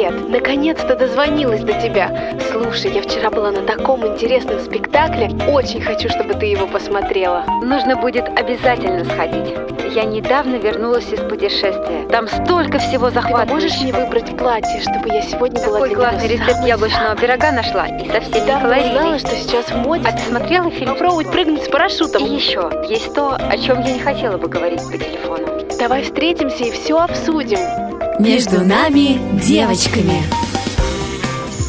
привет! Наконец-то дозвонилась до тебя. Слушай, я вчера была на таком интересном спектакле. Очень хочу, чтобы ты его посмотрела. Нужно будет обязательно сходить. Я недавно вернулась из путешествия. Там столько всего захватывающего. можешь мне выбрать платье, чтобы я сегодня была Какой для классный рецепт яблочного пирога нашла. И совсем не Да, узнала, калорийный. что сейчас в моде. А ты смотрела фильм? Попробовать прыгнуть с парашютом. И еще, есть то, о чем я не хотела бы говорить по телефону. Давай встретимся и все обсудим. Между нами девочками.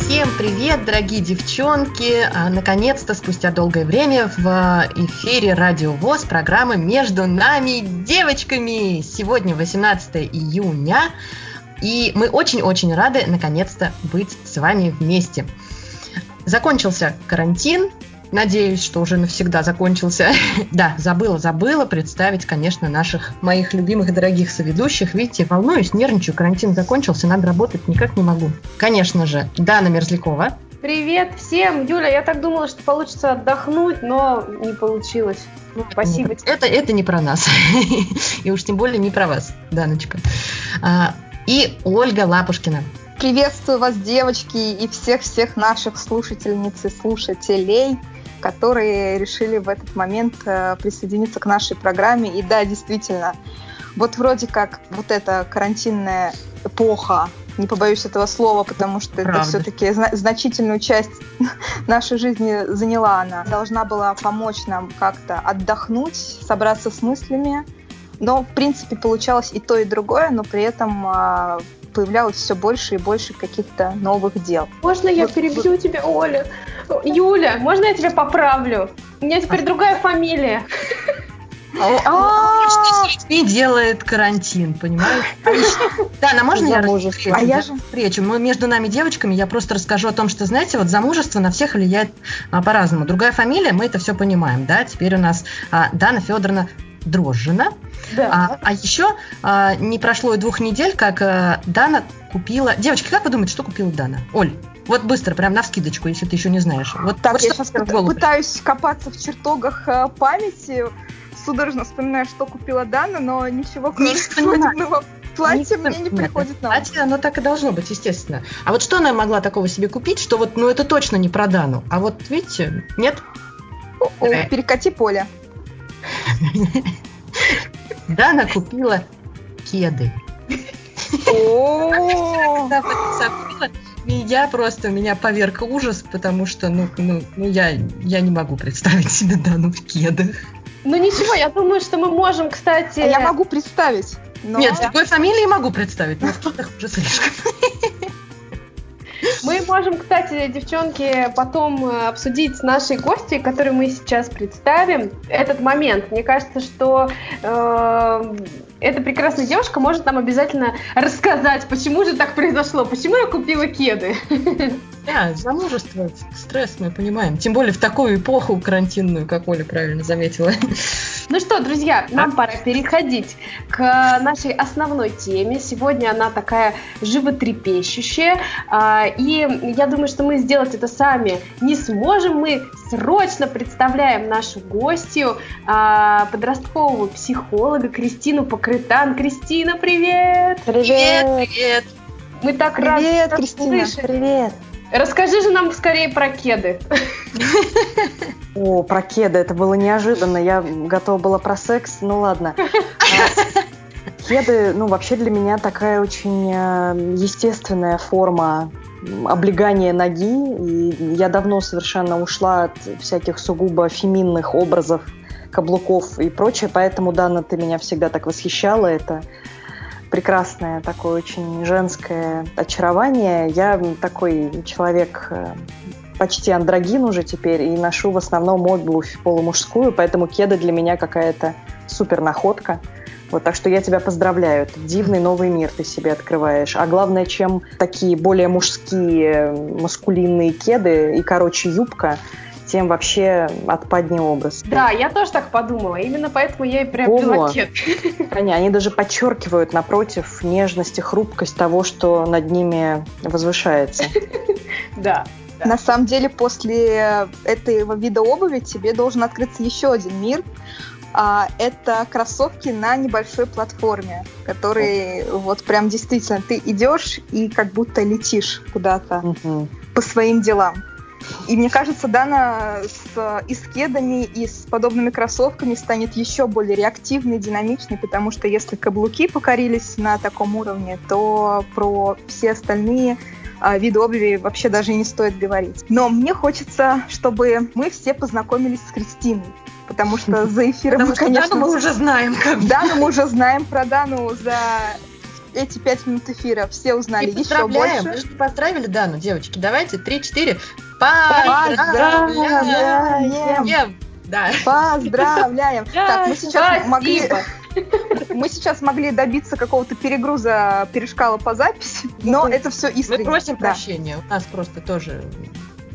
Всем привет, дорогие девчонки! А, Наконец-то, спустя долгое время, в эфире Радио ВОЗ программы «Между нами девочками». Сегодня 18 июня, и мы очень-очень рады, наконец-то, быть с вами вместе. Закончился карантин, надеюсь, что уже навсегда закончился. Да, забыла, забыла представить, конечно, наших моих любимых и дорогих соведущих. Видите, волнуюсь, нервничаю, карантин закончился, надо работать, никак не могу. Конечно же, Дана Мерзлякова. Привет всем! Юля, я так думала, что получится отдохнуть, но не получилось. Ну, спасибо тебе. Это, это не про нас. И уж тем более не про вас, Даночка. А, И Ольга Лапушкина. Приветствую вас, девочки, и всех-всех наших слушательниц и слушателей, которые решили в этот момент э, присоединиться к нашей программе. И да, действительно, вот вроде как вот эта карантинная эпоха, не побоюсь этого слова, потому что это Правда. все-таки значительную часть нашей жизни заняла она. Должна была помочь нам как-то отдохнуть, собраться с мыслями. Но, в принципе, получалось и то, и другое, но при этом а, появлялось все больше и больше каких-то новых дел. Можно я Вот- перебью тебя, Оля? Юля, можно я тебя поправлю? У меня теперь другая фамилия. А что с людьми делает карантин, понимаешь? А еще- Дана, можно я? А я же- встречу. Мы между нами девочками, я просто расскажу о том, что, знаете, вот замужество на всех влияет а, по-разному. Другая фамилия, мы это все понимаем, да? Теперь у нас а, Дана Федоровна Дрожжина. Да. А, а еще а, не прошло и двух недель, как а, Дана купила... Девочки, как вы думаете, что купила Дана? Оль, вот быстро, прям на вскидочку, если ты еще не знаешь. Вот, Так, вот я сейчас пытаюсь копаться в чертогах э, памяти, судорожно вспоминаю, что купила Дана, но ничего кроме Не свадебного платья Не мне не приходит на ум. Кстати, оно так и должно быть, естественно. А вот что она могла такого себе купить, что вот, ну, это точно не про Дану. А вот, видите, нет? О, перекати поле. Дана купила кеды. О, Когда забыла, меня просто, меня поверг ужас, потому что, ну, ну, ну я, я не могу представить себе Дану в кедах. Ну ничего, я думаю, что мы можем, кстати... а я могу представить. но- Нет, с другой фамилией могу представить, но в кедах уже слишком. Мы можем, кстати, девчонки, потом э, обсудить с нашей гостьей, которую мы сейчас представим, этот момент. Мне кажется, что э, эта прекрасная девушка может нам обязательно рассказать, почему же так произошло, почему я купила кеды. Да, замужество, стресс, мы понимаем. Тем более в такую эпоху карантинную, как Оля правильно заметила. Ну что, друзья, нам пора переходить к нашей основной теме. Сегодня она такая животрепещущая. а, И я думаю, что мы сделать это сами не сможем. Мы срочно представляем нашу гостью, а, подросткового психолога Кристину Покрытан. Кристина, привет! Привет, привет. Мы так рады Привет, Кристина. слышать. Привет. Расскажи же нам скорее про кеды. О, про кеды, это было неожиданно. Я готова была про секс, ну ладно. А, Кеды, ну, вообще для меня такая очень э, естественная форма м, облегания ноги. И я давно совершенно ушла от всяких сугубо феминных образов, каблуков и прочее. Поэтому, Дана, ты меня всегда так восхищала. Это прекрасное такое очень женское очарование. Я такой человек э, почти андрогин уже теперь и ношу в основном обувь полумужскую, поэтому кеды для меня какая-то супер находка. Вот, так что я тебя поздравляю. Это дивный новый мир ты себе открываешь. А главное, чем такие более мужские, маскулинные кеды и короче юбка, тем вообще отпаднее образ. Да, я тоже так подумала. Именно поэтому я и приобрела кеды. Они, они даже подчеркивают, напротив, нежность и хрупкость того, что над ними возвышается. Да. Да. На самом деле, после этого вида обуви тебе должен открыться еще один мир. А, это кроссовки на небольшой платформе, которые вот прям действительно ты идешь и как будто летишь куда-то по своим делам. И мне кажется, Дана с и с кедами, и с подобными кроссовками станет еще более реактивной, динамичной, потому что если каблуки покорились на таком уровне, то про все остальные а, виды обуви вообще даже не стоит говорить. Но мне хочется, чтобы мы все познакомились с Кристиной потому что за эфиром потому мы, конечно... Дану мы уже знаем. Как Дану мы уже знаем про Дану за эти пять минут эфира. Все узнали и еще больше. Мы же поздравили Дану, девочки. Давайте, три-четыре. Поздравляем! Да. Поздравляем! Так, мы сейчас могли... Мы сейчас могли добиться какого-то перегруза перешкала по записи, но это все искренне. Мы просим прощения, у нас просто тоже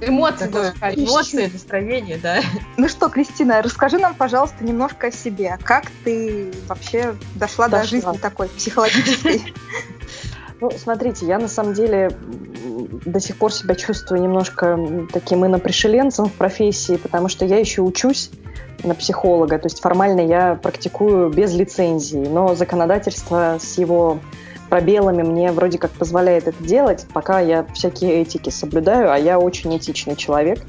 Эмоции, Такое, эмоции, настроение, да. Ну что, Кристина, расскажи нам, пожалуйста, немножко о себе. Как ты вообще дошла, дошла. до жизни такой психологической? Ну, смотрите, я на самом деле до сих пор себя чувствую немножко таким инопришеленцем в профессии, потому что я еще учусь на психолога, то есть формально я практикую без лицензии, но законодательство с его пробелами мне вроде как позволяет это делать, пока я всякие этики соблюдаю, а я очень этичный человек.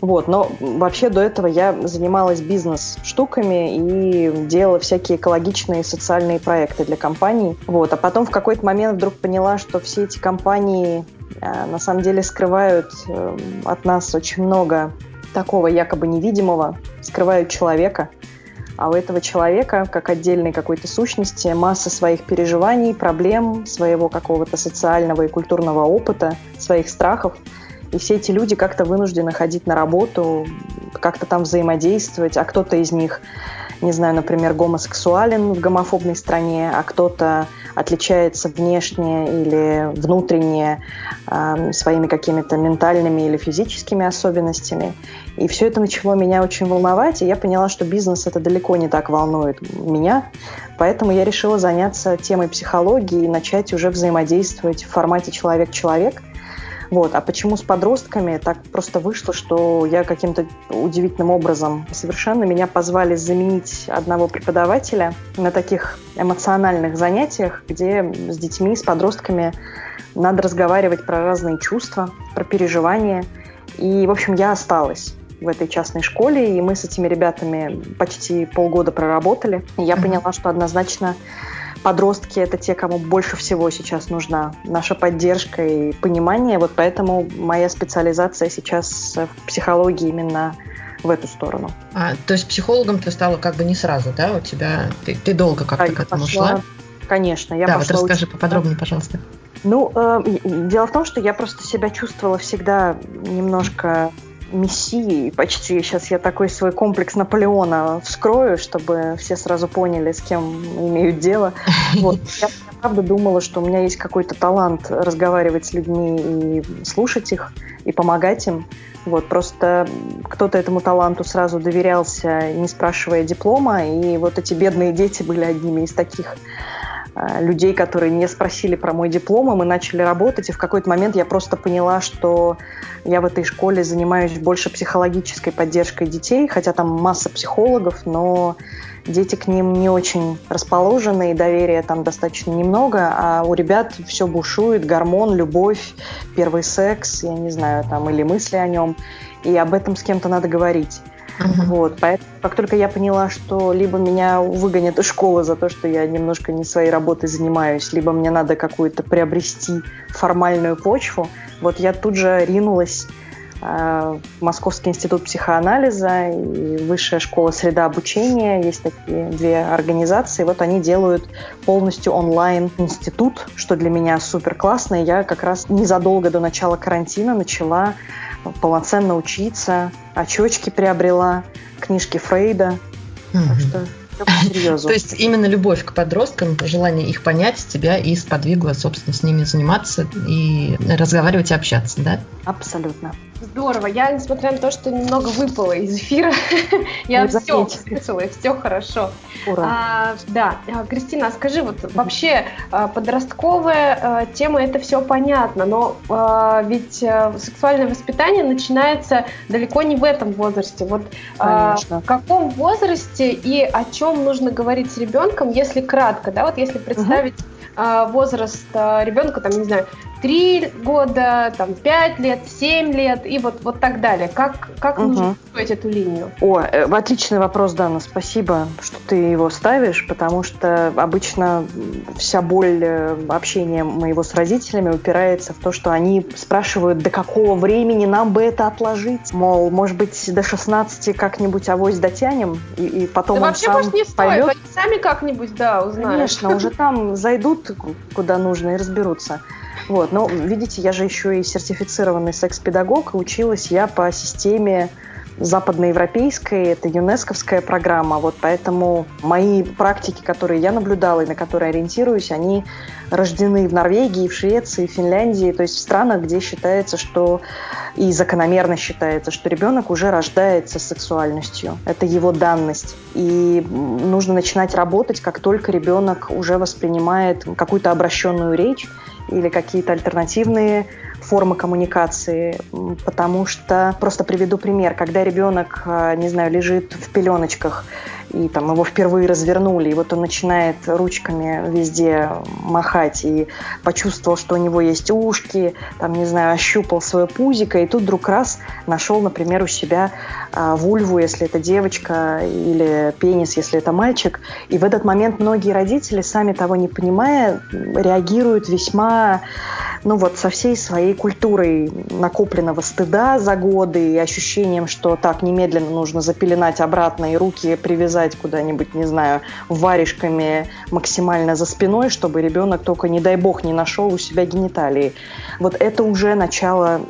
Вот, но вообще до этого я занималась бизнес-штуками и делала всякие экологичные социальные проекты для компаний. Вот, а потом в какой-то момент вдруг поняла, что все эти компании э, на самом деле скрывают э, от нас очень много такого якобы невидимого, скрывают человека. А у этого человека, как отдельной какой-то сущности, масса своих переживаний, проблем, своего какого-то социального и культурного опыта, своих страхов. И все эти люди как-то вынуждены ходить на работу, как-то там взаимодействовать, а кто-то из них, не знаю, например, гомосексуален в гомофобной стране, а кто-то отличается внешне или внутренне э, своими какими-то ментальными или физическими особенностями. И все это начало меня очень волновать, и я поняла, что бизнес это далеко не так волнует меня. Поэтому я решила заняться темой психологии и начать уже взаимодействовать в формате человек-человек. Вот. А почему с подростками? Так просто вышло, что я каким-то удивительным образом совершенно меня позвали заменить одного преподавателя на таких эмоциональных занятиях, где с детьми, с подростками надо разговаривать про разные чувства, про переживания. И, в общем, я осталась в этой частной школе, и мы с этими ребятами почти полгода проработали. И я поняла, что однозначно подростки — это те, кому больше всего сейчас нужна наша поддержка и понимание. Вот поэтому моя специализация сейчас в психологии именно в эту сторону. А, то есть психологом ты стала как бы не сразу, да? У тебя ты, ты долго как-то да, к этому пошла? шла? Конечно, я да, вот расскажи учиться. поподробнее, пожалуйста. Ну, э, дело в том, что я просто себя чувствовала всегда немножко мессией почти. Сейчас я такой свой комплекс Наполеона вскрою, чтобы все сразу поняли, с кем имеют дело. Вот. Я, правда думала, что у меня есть какой-то талант разговаривать с людьми и слушать их, и помогать им. Вот, просто кто-то этому таланту сразу доверялся, не спрашивая диплома, и вот эти бедные дети были одними из таких людей, которые не спросили про мой диплом, и мы начали работать, и в какой-то момент я просто поняла, что я в этой школе занимаюсь больше психологической поддержкой детей, хотя там масса психологов, но дети к ним не очень расположены, и доверия там достаточно немного, а у ребят все бушует, гормон, любовь, первый секс, я не знаю, там, или мысли о нем, и об этом с кем-то надо говорить. Uh-huh. Вот, поэтому как только я поняла, что либо меня выгонят из школы за то, что я немножко не своей работой занимаюсь, либо мне надо какую-то приобрести формальную почву, вот я тут же ринулась э, в Московский институт психоанализа и Высшая школа среда обучения. Есть такие две организации. Вот они делают полностью онлайн институт, что для меня супер классно. И я как раз незадолго до начала карантина начала полноценно учиться, очечки приобрела, книжки Фрейда. Так что То есть именно любовь к подросткам, желание их понять тебя и сподвигло, собственно, с ними заниматься и разговаривать и общаться, да? Абсолютно. Здорово. Я, несмотря на то, что немного выпала из эфира, я Не все услышала, и все хорошо. Ура. А, да, А, Кристина, а скажи, вот вообще а, подростковая а, тема, это все понятно, но а, ведь а, сексуальное воспитание начинается далеко не в этом возрасте. Вот а, Конечно. в каком возрасте и о чем нужно говорить с ребенком, если кратко, да, вот если представить а, возраст а, ребенка, там, не знаю, 3 года, там, 5 лет, 7 лет и вот, вот так далее. Как, как Мгм. нужно строить эту линию? О, э, отличный вопрос, Дана. Спасибо, что ты его ставишь, потому что обычно вся боль э, общения моего с родителями упирается в то, что они спрашивают, до какого времени нам бы это отложить. Мол, может быть, до 16 как-нибудь авось дотянем, и, и потом да он вообще, сам может, не стоит, поймет. они сами как-нибудь, да, узнают. Конечно, уже там зайдут куда нужно и разберутся. Вот, но видите, я же еще и сертифицированный секс-педагог, и училась я по системе западноевропейской, это юнесковская программа, вот поэтому мои практики, которые я наблюдала и на которые ориентируюсь, они рождены в Норвегии, в Швеции, в Финляндии, то есть в странах, где считается, что и закономерно считается, что ребенок уже рождается с сексуальностью. Это его данность. И нужно начинать работать, как только ребенок уже воспринимает какую-то обращенную речь или какие-то альтернативные формы коммуникации, потому что, просто приведу пример, когда ребенок, э, не знаю, лежит в пеленочках, и там его впервые развернули, и вот он начинает ручками везде махать, и почувствовал, что у него есть ушки, там, не знаю, ощупал свое пузико, и тут вдруг раз нашел, например, у себя а, вульву, если это девочка, или пенис, если это мальчик, и в этот момент многие родители, сами того не понимая, реагируют весьма, ну вот, со всей своей культурой накопленного стыда за годы и ощущением, что так, немедленно нужно запеленать обратно и руки привязать куда-нибудь, не знаю, варежками максимально за спиной, чтобы ребенок только, не дай бог, не нашел у себя гениталии. Вот это уже начало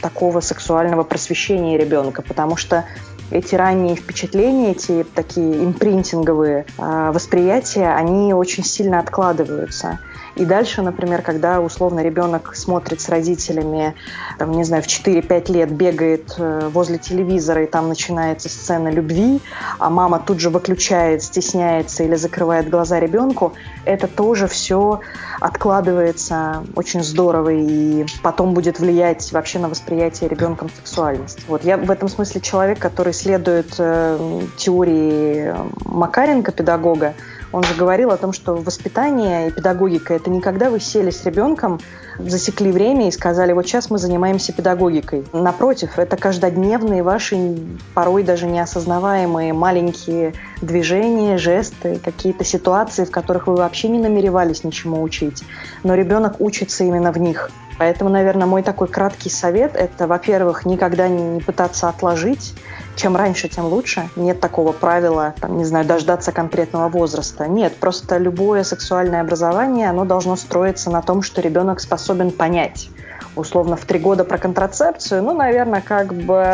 такого сексуального просвещения ребенка, потому что эти ранние впечатления, эти такие импринтинговые а, восприятия, они очень сильно откладываются. И дальше, например, когда условно ребенок смотрит с родителями, там, не знаю, в 4-5 лет бегает э, возле телевизора, и там начинается сцена любви, а мама тут же выключает, стесняется или закрывает глаза ребенку, это тоже все откладывается очень здорово и потом будет влиять вообще на восприятие ребенком сексуальности. Вот я в этом смысле человек, который следует э, теории Макаренко, педагога, он же говорил о том, что воспитание и педагогика – это не когда вы сели с ребенком, засекли время и сказали, вот сейчас мы занимаемся педагогикой. Напротив, это каждодневные ваши, порой даже неосознаваемые маленькие движения, жесты, какие-то ситуации, в которых вы вообще не намеревались ничему учить. Но ребенок учится именно в них. Поэтому, наверное, мой такой краткий совет – это, во-первых, никогда не пытаться отложить. Чем раньше, тем лучше. Нет такого правила, там, не знаю, дождаться конкретного возраста. Нет, просто любое сексуальное образование, оно должно строиться на том, что ребенок способен понять. Условно, в три года про контрацепцию, ну, наверное, как бы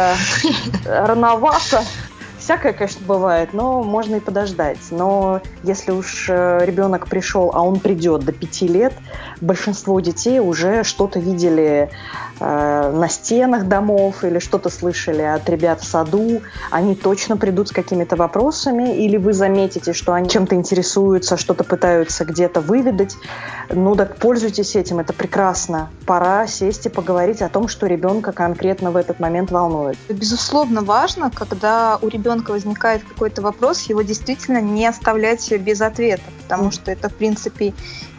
рановато. Всякое, конечно, бывает, но можно и подождать. Но если уж э, ребенок пришел, а он придет до пяти лет, большинство детей уже что-то видели э, на стенах домов или что-то слышали от ребят в саду. Они точно придут с какими-то вопросами, или вы заметите, что они чем-то интересуются, что-то пытаются где-то выведать. Ну так пользуйтесь этим, это прекрасно. Пора сесть и поговорить о том, что ребенка конкретно в этот момент волнует. Безусловно, важно, когда у ребенка возникает какой-то вопрос, его действительно не оставлять без ответа, потому что это, в принципе,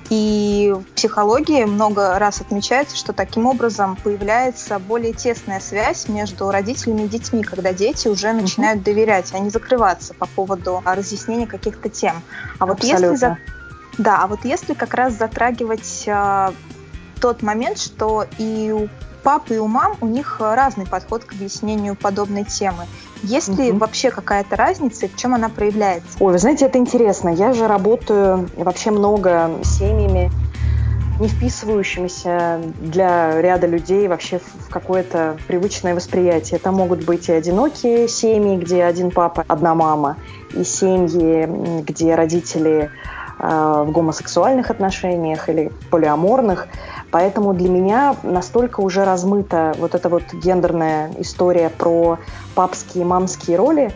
и в психологии много раз отмечается, что таким образом появляется более тесная связь между родителями и детьми, когда дети уже начинают доверять, а не закрываться по поводу разъяснения каких-то тем. А вот если Абсолютно. да, а вот если как раз затрагивать а, тот момент, что и у пап, и у мам у них разный подход к объяснению подобной темы. Есть ли Мгм. вообще какая-то разница и в чем она проявляется? Ой, вы знаете, это интересно. Я же работаю вообще много с семьями, не вписывающимися для ряда людей вообще в какое-то привычное восприятие. Это могут быть и одинокие семьи, где один папа, одна мама, и семьи, где родители в гомосексуальных отношениях или полиаморных. Поэтому для меня настолько уже размыта вот эта вот гендерная история про папские и мамские роли,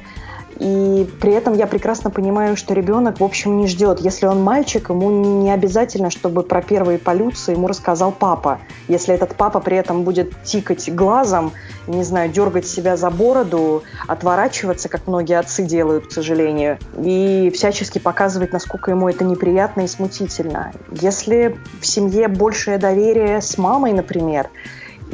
и при этом я прекрасно понимаю, что ребенок, в общем, не ждет. Если он мальчик, ему не обязательно, чтобы про первые полюции ему рассказал папа. Если этот папа при этом будет тикать глазом, не знаю, дергать себя за бороду, отворачиваться, как многие отцы делают, к сожалению, и всячески показывать, насколько ему это неприятно и смутительно. Если в семье большее доверие с мамой, например,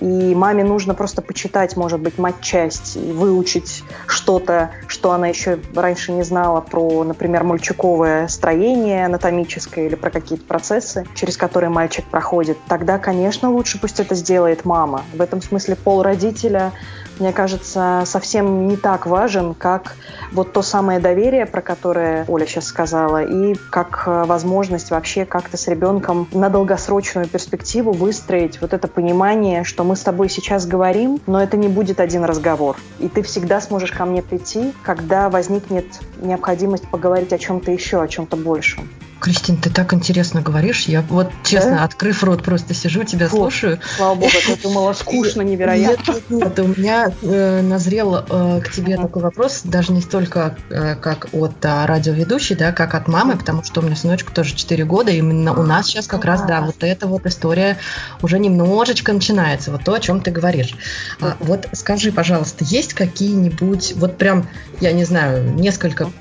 и маме нужно просто почитать, может быть, матчасть и выучить что-то, что она еще раньше не знала про, например, мальчуковое строение анатомическое или про какие-то процессы, через которые мальчик проходит. Тогда, конечно, лучше пусть это сделает мама. В этом смысле пол родителя мне кажется, совсем не так важен, как вот то самое доверие, про которое Оля сейчас сказала, и как э, возможность вообще как-то с ребенком на долгосрочную перспективу выстроить вот это понимание, что мы с тобой сейчас говорим, но это не будет один разговор. И ты всегда сможешь ко мне прийти, когда возникнет необходимость поговорить о чем-то еще, о чем-то большем. Кристин, ты так интересно говоришь. Я вот, честно, да? открыв рот, просто сижу, тебя Фу, слушаю. Слава богу, я думала, скучно, невероятно. Нет, нет, у меня э, назрел э, к тебе такой вопрос, даже не столько э, как от э, радиоведущей, да, как от мамы, потому что у меня сыночку тоже 4 года, и именно у нас сейчас как раз, да, вот эта вот история уже немножечко начинается, вот то, о чем ты говоришь. А, вот скажи, пожалуйста, есть какие-нибудь, вот прям, я не знаю, несколько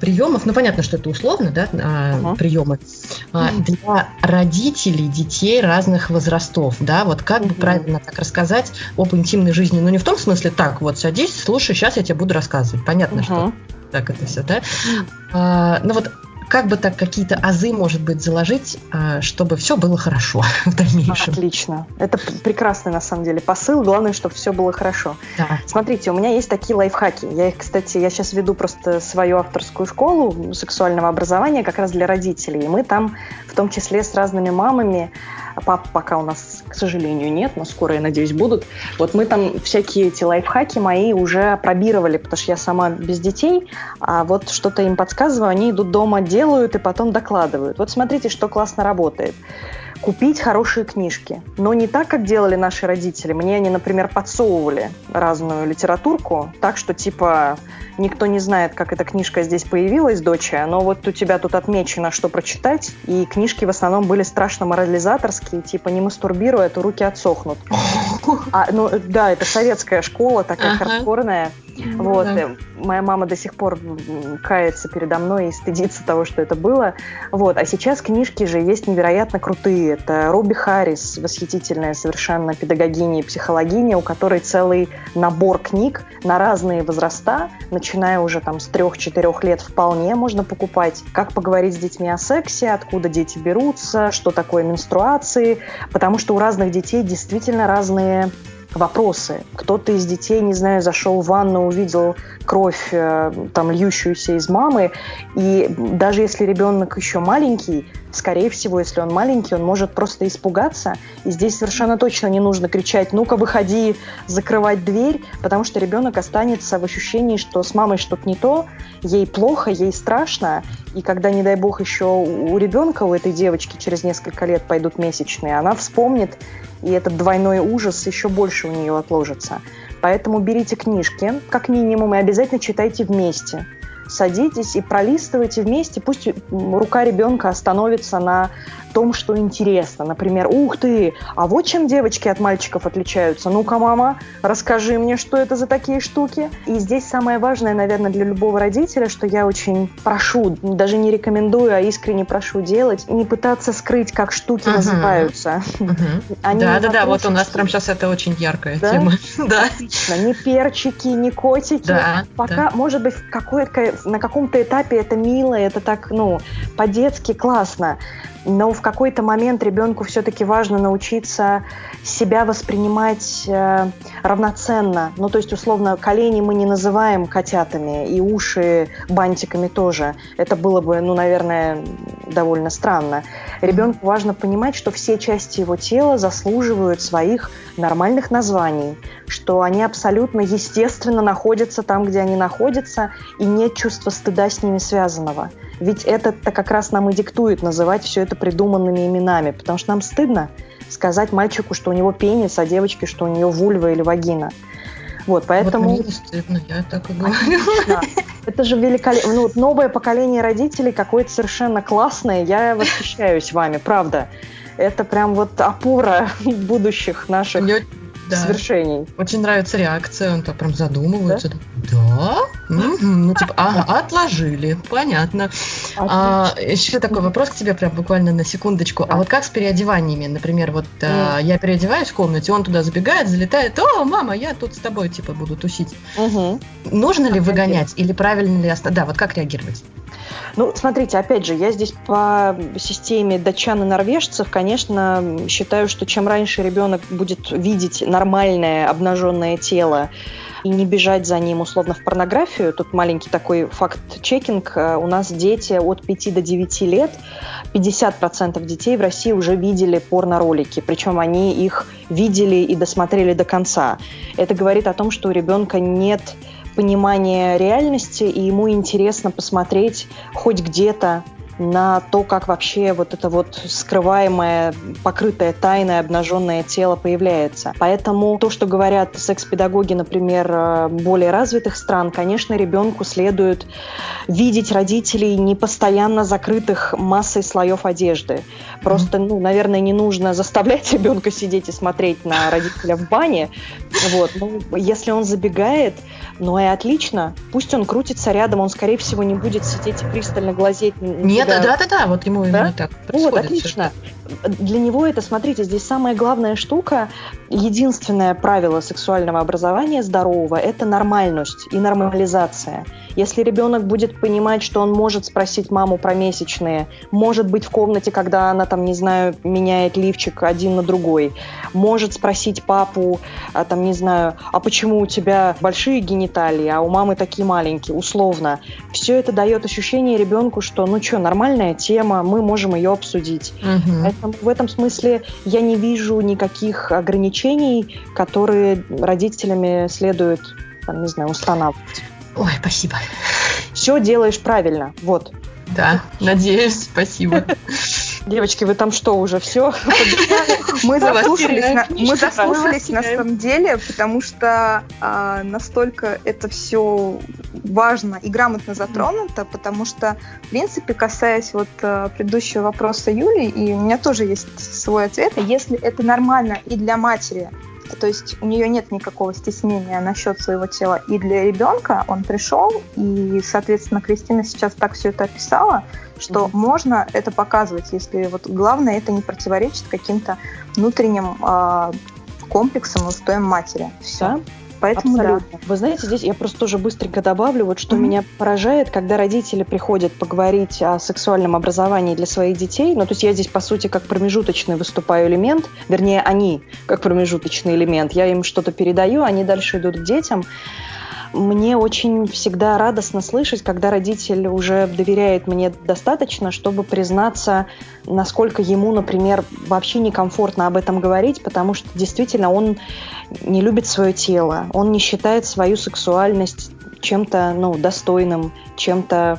приемов, ну, понятно, что это условно, да, uh-huh приемы а, для родителей детей разных возрастов, да, вот как бы правильно так рассказать об интимной жизни, ну не в том смысле, так, вот садись, слушай, сейчас я тебе буду рассказывать, понятно, что так это все, да, а, ну вот как бы так какие-то азы, может быть, заложить, а, чтобы все было хорошо в дальнейшем. Отлично. Это прекрасный, на самом деле, посыл. Главное, чтобы все было хорошо. Да. Смотрите, у меня есть такие лайфхаки. Я их, кстати, я сейчас веду просто свою авторскую школу сексуального образования как раз для родителей. И мы там, в том числе с разными мамами, пап пока у нас, к сожалению, нет, но скоро, я надеюсь, будут. Вот мы там всякие эти лайфхаки мои уже пробировали, потому что я сама без детей, а вот что-то им подсказываю, они идут дома, делают и потом докладывают. Вот смотрите, что классно работает купить хорошие книжки. Но не так, как делали наши родители. Мне они, например, подсовывали разную литературку, так что типа никто не знает, как эта книжка здесь появилась, доча, но вот у тебя тут отмечено, что прочитать, и книжки в основном были страшно морализаторские, типа не мастурбируя, то руки отсохнут. А, ну да, это советская школа такая ага. хардкорная. Вот. Да. Моя мама до сих пор кается передо мной и стыдится того, что это было. Вот. А сейчас книжки же есть невероятно крутые. Это Робби Харрис, восхитительная совершенно педагогиня и психологиня, у которой целый набор книг на разные возраста, начиная уже там с трех-четырех лет вполне можно покупать. Как поговорить с детьми о сексе, откуда дети берутся, что такое менструации, потому что у разных детей действительно разные вопросы. Кто-то из детей, не знаю, зашел в ванну, увидел кровь, э, там, льющуюся из мамы, и даже если ребенок еще маленький, скорее всего, если он маленький, он может просто испугаться, и здесь совершенно точно не нужно кричать «ну-ка, выходи, закрывать дверь», потому что ребенок останется в ощущении, что с мамой что-то не то, ей плохо, ей страшно, и когда, не дай бог, еще у ребенка, у этой девочки через несколько лет пойдут месячные, она вспомнит и этот двойной ужас еще больше у нее отложится. Поэтому берите книжки, как минимум, и обязательно читайте вместе садитесь и пролистывайте вместе, пусть рука ребенка остановится на том, что интересно. Например, ух ты, а вот чем девочки от мальчиков отличаются. Ну-ка, мама, расскажи мне, что это за такие штуки. И здесь самое важное, наверное, для любого родителя, что я очень прошу, даже не рекомендую, а искренне прошу делать, не пытаться скрыть, как штуки uh-huh. называются. Да-да-да, вот у нас прям сейчас это очень яркая тема. Да. Ни перчики, ни котики. Пока, может быть, на каком-то этапе это мило, это так, ну, по-детски классно но в какой-то момент ребенку все-таки важно научиться себя воспринимать э, равноценно. Ну, то есть, условно, колени мы не называем котятами, и уши бантиками тоже. Это было бы, ну, наверное, довольно странно. Ребенку важно понимать, что все части его тела заслуживают своих нормальных названий, что они абсолютно естественно находятся там, где они находятся, и нет чувства стыда с ними связанного. Ведь это-то как раз нам и диктует называть все это придуманными именами, потому что нам стыдно сказать мальчику, что у него пенис, а девочке, что у нее вульва или вагина. Вот, поэтому... Вот мне не стыдно, я так и говорю. Да. Это же великолепно. Ну, вот новое поколение родителей какое-то совершенно классное. Я восхищаюсь вами, правда. Это прям вот опора будущих наших Мне да. свершений. Очень нравится реакция, он так прям задумывается. Да? Мгм. Ну, типа, ага, отложили, понятно. А, еще такой вопрос к тебе, прям буквально на секундочку. А вот как с переодеваниями? Например, вот а, я переодеваюсь в комнате, он туда забегает, залетает, о, мама, я тут с тобой, типа, буду тусить. Мгм. Нужно ли выгонять или правильно ли оставить? Да, вот как реагировать? Ну, смотрите, опять же, я здесь по системе датчан и норвежцев, конечно, считаю, что чем раньше ребенок будет видеть нормальное обнаженное тело и не бежать за ним условно в порнографию, тут маленький такой факт-чекинг, э, у нас дети от 5 до 9 лет, 50% детей в России уже видели порно-ролики, причем они их видели и досмотрели до конца. Это говорит о том, что у ребенка нет понимания реальности, и ему интересно посмотреть хоть где-то на то, как вообще вот это вот скрываемое, покрытое тайное, обнаженное тело появляется. Поэтому то, что говорят секс-педагоги, например, э, более развитых стран, конечно, ребенку следует видеть родителей не постоянно закрытых массой слоев одежды. Просто, ну, наверное, не нужно заставлять ребенка сидеть и смотреть на родителя в бане. Вот. Ну, если он забегает, ну и отлично. Пусть он крутится рядом, он, скорее всего, не будет сидеть и пристально глазеть. На Нет, тебя. да-да-да, вот ему Да? именно так Вот, отлично. Для него это, смотрите, здесь самая главная штука, единственное правило сексуального образования здорового – это нормальность и нормализация. Если ребенок будет понимать, что он может спросить маму про месячные, может быть в комнате, когда она там, не знаю, меняет лифчик один на другой, может спросить папу, а, там, не знаю, а почему у тебя большие гениталии, а у мамы такие маленькие, условно. Все это дает ощущение ребенку, что, ну что, нормальная тема, мы можем ее обсудить. Мгм. Поэтому в этом смысле я не вижу никаких ограничений, которые родителями следует, там, не знаю, устанавливать. Ой, спасибо. Все делаешь правильно. Вот. Да, надеюсь, спасибо. Девочки, вы там что, уже все? Мы заслушались, на, мы заслушались на самом деле, потому что а, настолько это все важно и грамотно затронуто, потому что, в принципе, касаясь вот а, предыдущего вопроса Юли, и у меня тоже есть свой ответ, если это нормально и для матери, то есть у нее нет никакого стеснения насчет своего тела, и для ребенка он пришел, и, соответственно, Кристина сейчас так все это описала, что можно это показывать, если вот главное это не противоречит каким-то внутренним а, комплексам и устоям матери. Все. Да, Поэтому да. абсолютно. Вы знаете, здесь я просто тоже быстренько добавлю, вот что Мгм. меня поражает, когда родители приходят поговорить о сексуальном образовании для своих детей. Ну, то есть я здесь, по сути, как промежуточный выступаю элемент, вернее, они как промежуточный элемент. Я им что-то передаю, они дальше идут к детям. Мне очень всегда радостно слышать, когда родитель уже доверяет мне достаточно, чтобы признаться, насколько ему, например, вообще некомфортно об этом говорить, потому что действительно он не любит свое тело, он не считает свою сексуальность чем-то ну, достойным, чем-то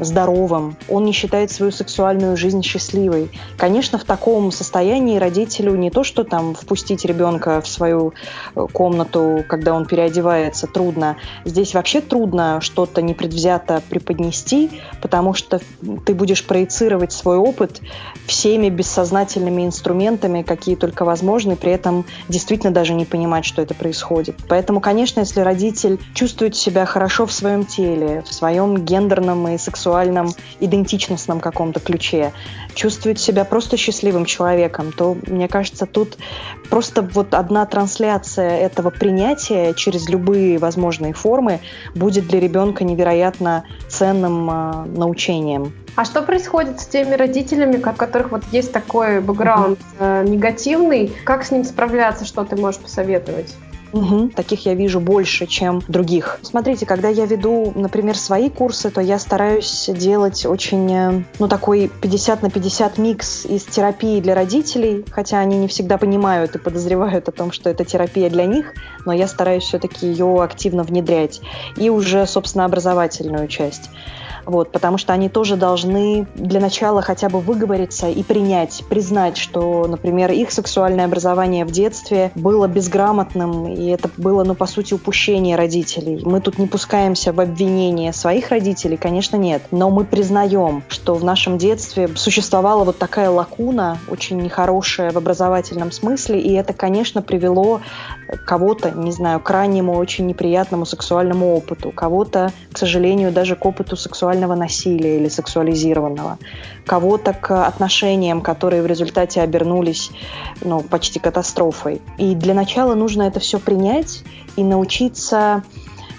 здоровым, он не считает свою сексуальную жизнь счастливой. Конечно, в таком состоянии родителю не то, что там впустить ребенка в свою э, комнату, когда он переодевается, трудно. Здесь вообще трудно что-то непредвзято преподнести, потому что ты будешь проецировать свой опыт всеми бессознательными инструментами, какие только возможны, при этом действительно даже не понимать, что это происходит. Поэтому, конечно, если родитель чувствует себя хорошо в своем теле, в своем гендерном и сексуальном идентичностном каком-то ключе, чувствует себя просто счастливым человеком, то, мне кажется, тут просто вот одна трансляция этого принятия через любые возможные формы будет для ребенка невероятно ценным э, научением. А что происходит с теми родителями, у которых вот есть такой бэкграунд э, негативный? Как с ним справляться? Что ты можешь посоветовать? Мгм. Таких я вижу больше, чем других. Смотрите, когда я веду, например, свои курсы, то я стараюсь делать очень, э, ну, такой 50 на 50 микс из терапии для родителей, хотя они не всегда понимают и подозревают о том, что это терапия для них, но я стараюсь все-таки ее активно внедрять. И уже, собственно, образовательную часть. Вот, потому что они тоже должны для начала хотя бы выговориться и принять, признать, что, например, их сексуальное образование в детстве было безграмотным, и это было, ну, по сути, упущение родителей. Мы тут не пускаемся в обвинение своих родителей, конечно, нет, но мы признаем, что в нашем детстве существовала вот такая лакуна, очень нехорошая в образовательном смысле, и это, конечно, привело кого-то, не знаю, к раннему, очень неприятному сексуальному опыту, кого-то, к сожалению, даже к опыту сексуального насилия или сексуализированного, кого-то к отношениям, которые в результате обернулись ну, почти катастрофой. И для начала нужно это все принять и научиться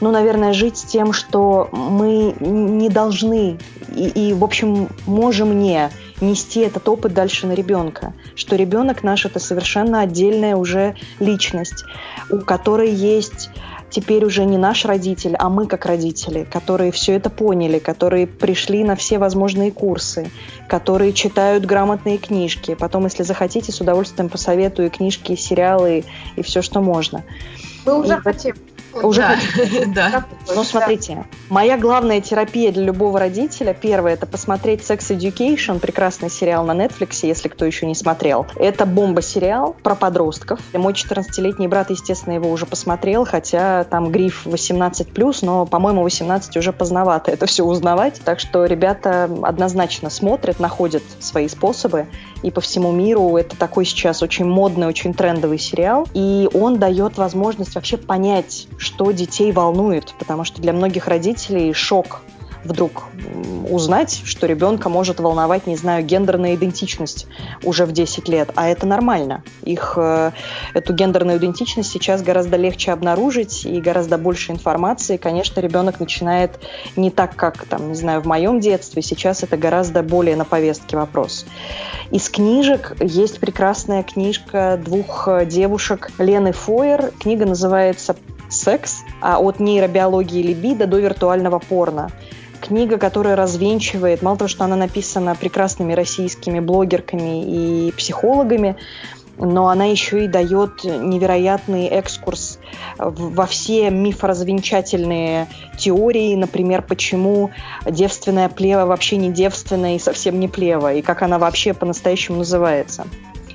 ну, наверное, жить с тем, что мы не должны и, и, в общем, можем не нести этот опыт дальше на ребенка, что ребенок наш это совершенно отдельная уже личность, у которой есть теперь уже не наш родитель, а мы как родители, которые все это поняли, которые пришли на все возможные курсы, которые читают грамотные книжки. Потом, если захотите, с удовольствием посоветую книжки, сериалы и все, что можно. Мы уже и хотим. Уже да. да. Ну, смотрите, моя главная терапия для любого родителя, первое, это посмотреть Sex Education, прекрасный сериал на Netflix, если кто еще не смотрел. Это бомба-сериал про подростков. Мой 14-летний брат, естественно, его уже посмотрел, хотя там гриф 18+, но, по-моему, 18 уже поздновато это все узнавать. Так что ребята однозначно смотрят, находят свои способы. И по всему миру это такой сейчас очень модный, очень трендовый сериал. И он дает возможность вообще понять, что детей волнует, потому что для многих родителей шок вдруг узнать, что ребенка может волновать, не знаю, гендерная идентичность уже в 10 лет, а это нормально. Их, э, эту гендерную идентичность сейчас гораздо легче обнаружить и гораздо больше информации. Конечно, ребенок начинает не так, как, там, не знаю, в моем детстве, сейчас это гораздо более на повестке вопрос. Из книжек есть прекрасная книжка двух девушек Лены Фойер. Книга называется секс, а от нейробиологии либидо до виртуального порно. Книга, которая развенчивает, мало того, что она написана прекрасными российскими блогерками и психологами, но она еще и дает невероятный экскурс во все мифоразвенчательные теории, например, почему девственная плева вообще не девственная и совсем не плева, и как она вообще по-настоящему называется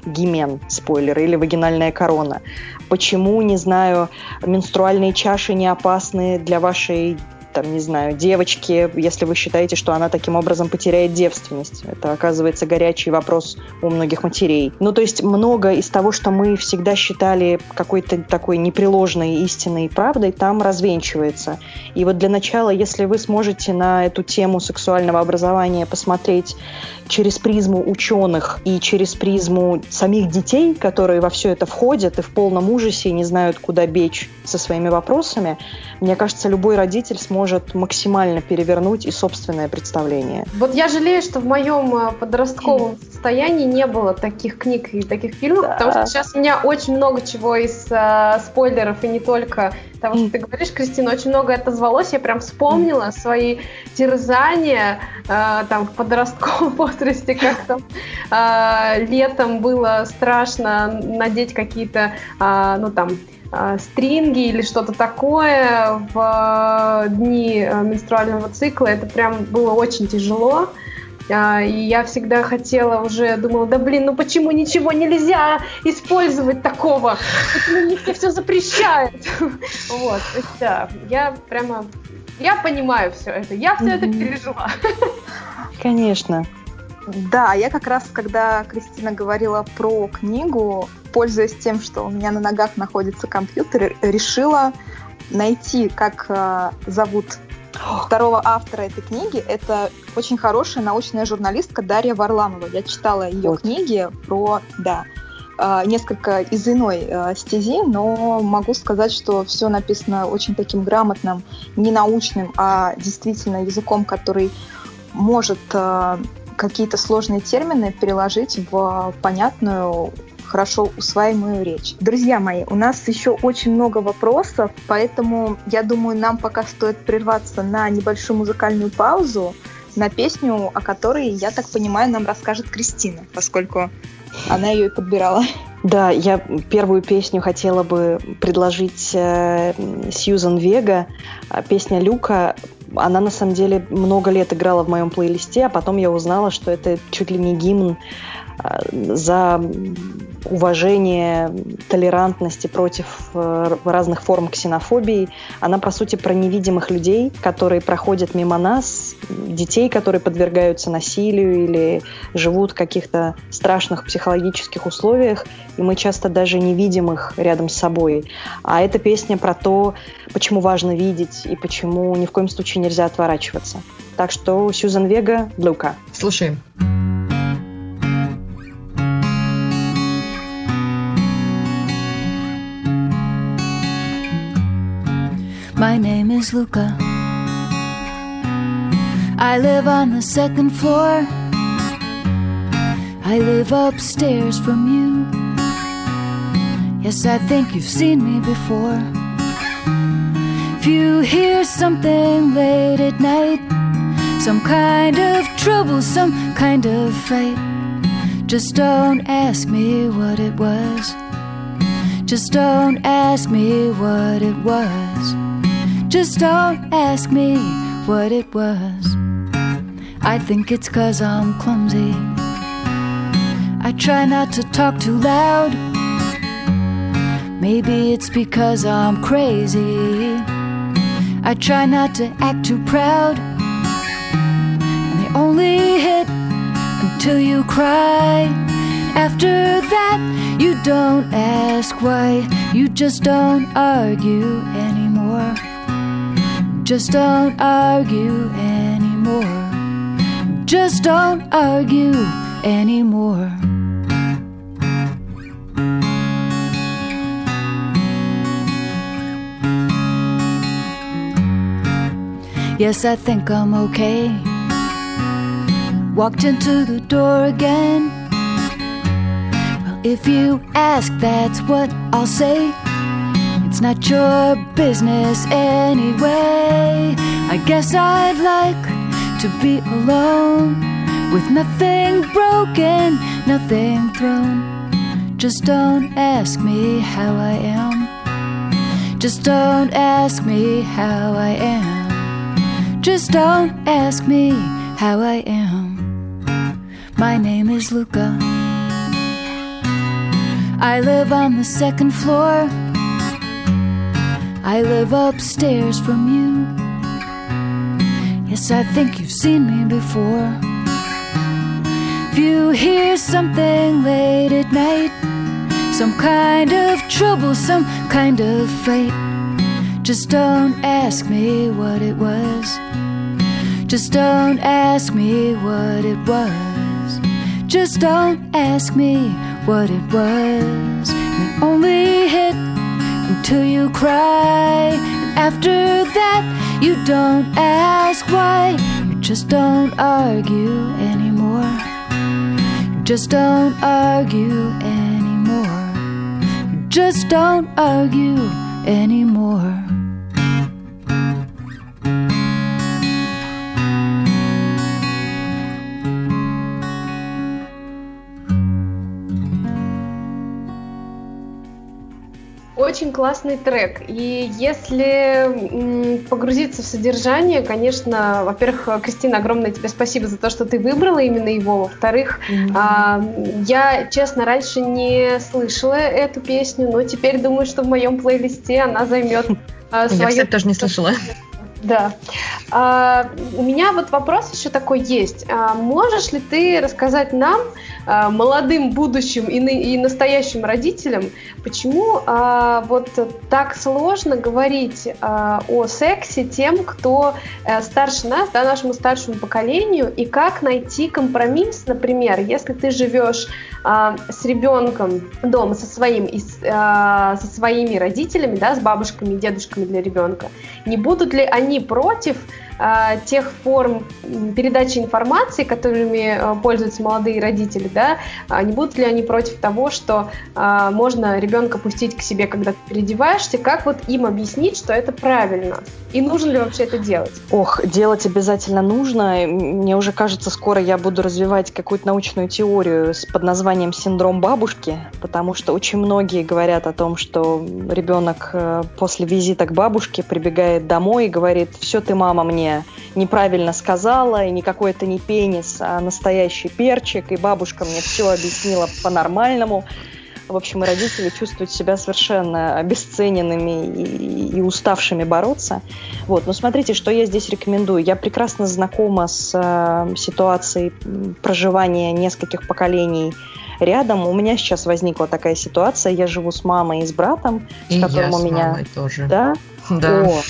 гимен, спойлер, или вагинальная корона. Почему, не знаю, менструальные чаши не опасны для вашей там, не знаю, девочки, если вы считаете, что она таким образом потеряет девственность. Это, оказывается, горячий вопрос у многих матерей. Ну, то есть много из того, что мы всегда считали какой-то такой непреложной истиной и правдой, там развенчивается. И вот для начала, если вы сможете на эту тему сексуального образования посмотреть через призму ученых и через призму самих детей, которые во все это входят и в полном ужасе и не знают, куда бечь со своими вопросами, мне кажется, любой родитель сможет максимально перевернуть и собственное представление. Вот я жалею, что в моем э, подростковом состоянии не было таких книг и таких фильмов, да. потому что сейчас у меня очень много чего из э, спойлеров и не только того, что ты говоришь, Кристина, очень много это звалось. Я прям вспомнила свои терзания э, там в подростковом возрасте, как там э, летом было страшно надеть какие-то, э, ну там, э, стринги или что-то такое в дни э, менструального цикла. Это прям было очень тяжело. А, и я всегда хотела уже, думала, да блин, ну почему ничего нельзя использовать такого? Почему мне все все запрещают? Вот, да, я прямо, я понимаю все это, я все это пережила. Конечно. Да, я как раз, когда Кристина говорила про книгу, пользуясь тем, что у меня на ногах находится компьютер, решила найти, как э, зовут второго автора этой книги. Это очень хорошая научная журналистка Дарья Варламова. Я читала ее вот. книги про, да, а, несколько из иной а, стези, но могу сказать, что все написано очень таким грамотным, не научным, а действительно языком, который может а, какие-то сложные термины переложить в понятную хорошо усваиваемую речь. Друзья мои, у нас еще очень много вопросов, поэтому я думаю, нам пока стоит прерваться на небольшую музыкальную паузу на песню, о которой, я так понимаю, нам расскажет Кристина, поскольку она ее и подбирала. Да, я первую песню хотела бы предложить э, Сьюзан Вега. Песня Люка она на самом деле много лет играла в моем плейлисте, а потом я узнала, что это чуть ли не гимн а, за уважение толерантности против э, разных форм ксенофобии. Она, по сути, про невидимых людей, которые проходят мимо нас, детей, которые подвергаются насилию или живут в каких-то страшных психологических условиях, и мы часто даже не видим их рядом с собой. А эта песня про то, почему важно видеть и почему ни в коем случае нельзя отворачиваться. Так что Сьюзан Вега, Лука. Слушаем. My name is Luca. I live on the second floor. I live upstairs from you. Yes, I think you've seen me before. If you hear something late at night, some kind of trouble, some kind of fight, just don't ask me what it was. Just don't ask me what it was. Just don't ask me what it was. I think it's cause I'm clumsy. I try not to talk too loud. Maybe it's because I'm crazy. I try not to act too proud. And they only hit until you cry. After that, you don't ask why. You just don't argue anymore. Just don't argue anymore. Just don't argue anymore. Yes, I think I'm okay. Walked into the door again. Well, if you ask, that's what I'll say. Not your business anyway. I guess I'd like to be alone with nothing broken, nothing thrown. Just don't ask me how I am. Just don't ask me how I am. Just don't ask me how I am. My name is Luca. I live on the second floor. I live upstairs from you. Yes, I think you've seen me before. If you hear something late at night, some kind of trouble, some kind of fight, just don't ask me what it was. Just don't ask me what it was. Just don't ask me what it was. And only hit until you cry. And after that, you don't ask why. You just don't argue anymore. You just don't argue anymore. You just don't argue anymore. Очень классный трек. И если погрузиться в содержание, конечно, во-первых, Кристина, огромное тебе спасибо за то, что ты выбрала именно его. Во-вторых, mm-hmm. я, честно, раньше не слышала эту песню, но теперь думаю, что в моем плейлисте она займет свою... Я, кстати, тоже не слышала. Да. А, у меня вот вопрос еще такой есть. А, можешь ли ты рассказать нам, а, молодым будущим и, и настоящим родителям, почему а, вот так сложно говорить а, о сексе тем, кто а, старше нас, да, нашему старшему поколению, и как найти компромисс, например, если ты живешь а, с ребенком дома со своим и а, со своими родителями, да, с бабушками и дедушками для ребенка, не будут ли они против тех форм передачи информации, которыми а, пользуются молодые родители, да, а, не будут ли они против того, что а, можно ребенка пустить к себе, когда ты переодеваешься, как вот им объяснить, что это правильно? И нужно ли вообще это делать? Ох, делать обязательно нужно. Мне уже кажется, скоро я буду развивать какую-то научную теорию с под названием синдром бабушки, потому что очень многие говорят о том, что ребенок э, после визита к бабушке прибегает домой и говорит, все ты, мама, мне мне неправильно сказала, и никакой это не пенис, а настоящий перчик, и бабушка мне все объяснила по-нормальному. В общем, и родители чувствуют себя совершенно обесцененными и, и уставшими бороться. Вот. Но смотрите, что я здесь рекомендую. Я прекрасно знакома с э, ситуацией проживания нескольких поколений рядом. У меня сейчас возникла такая ситуация. Я живу с мамой и с братом, и с которым я у меня... С тоже. Да? Да. О,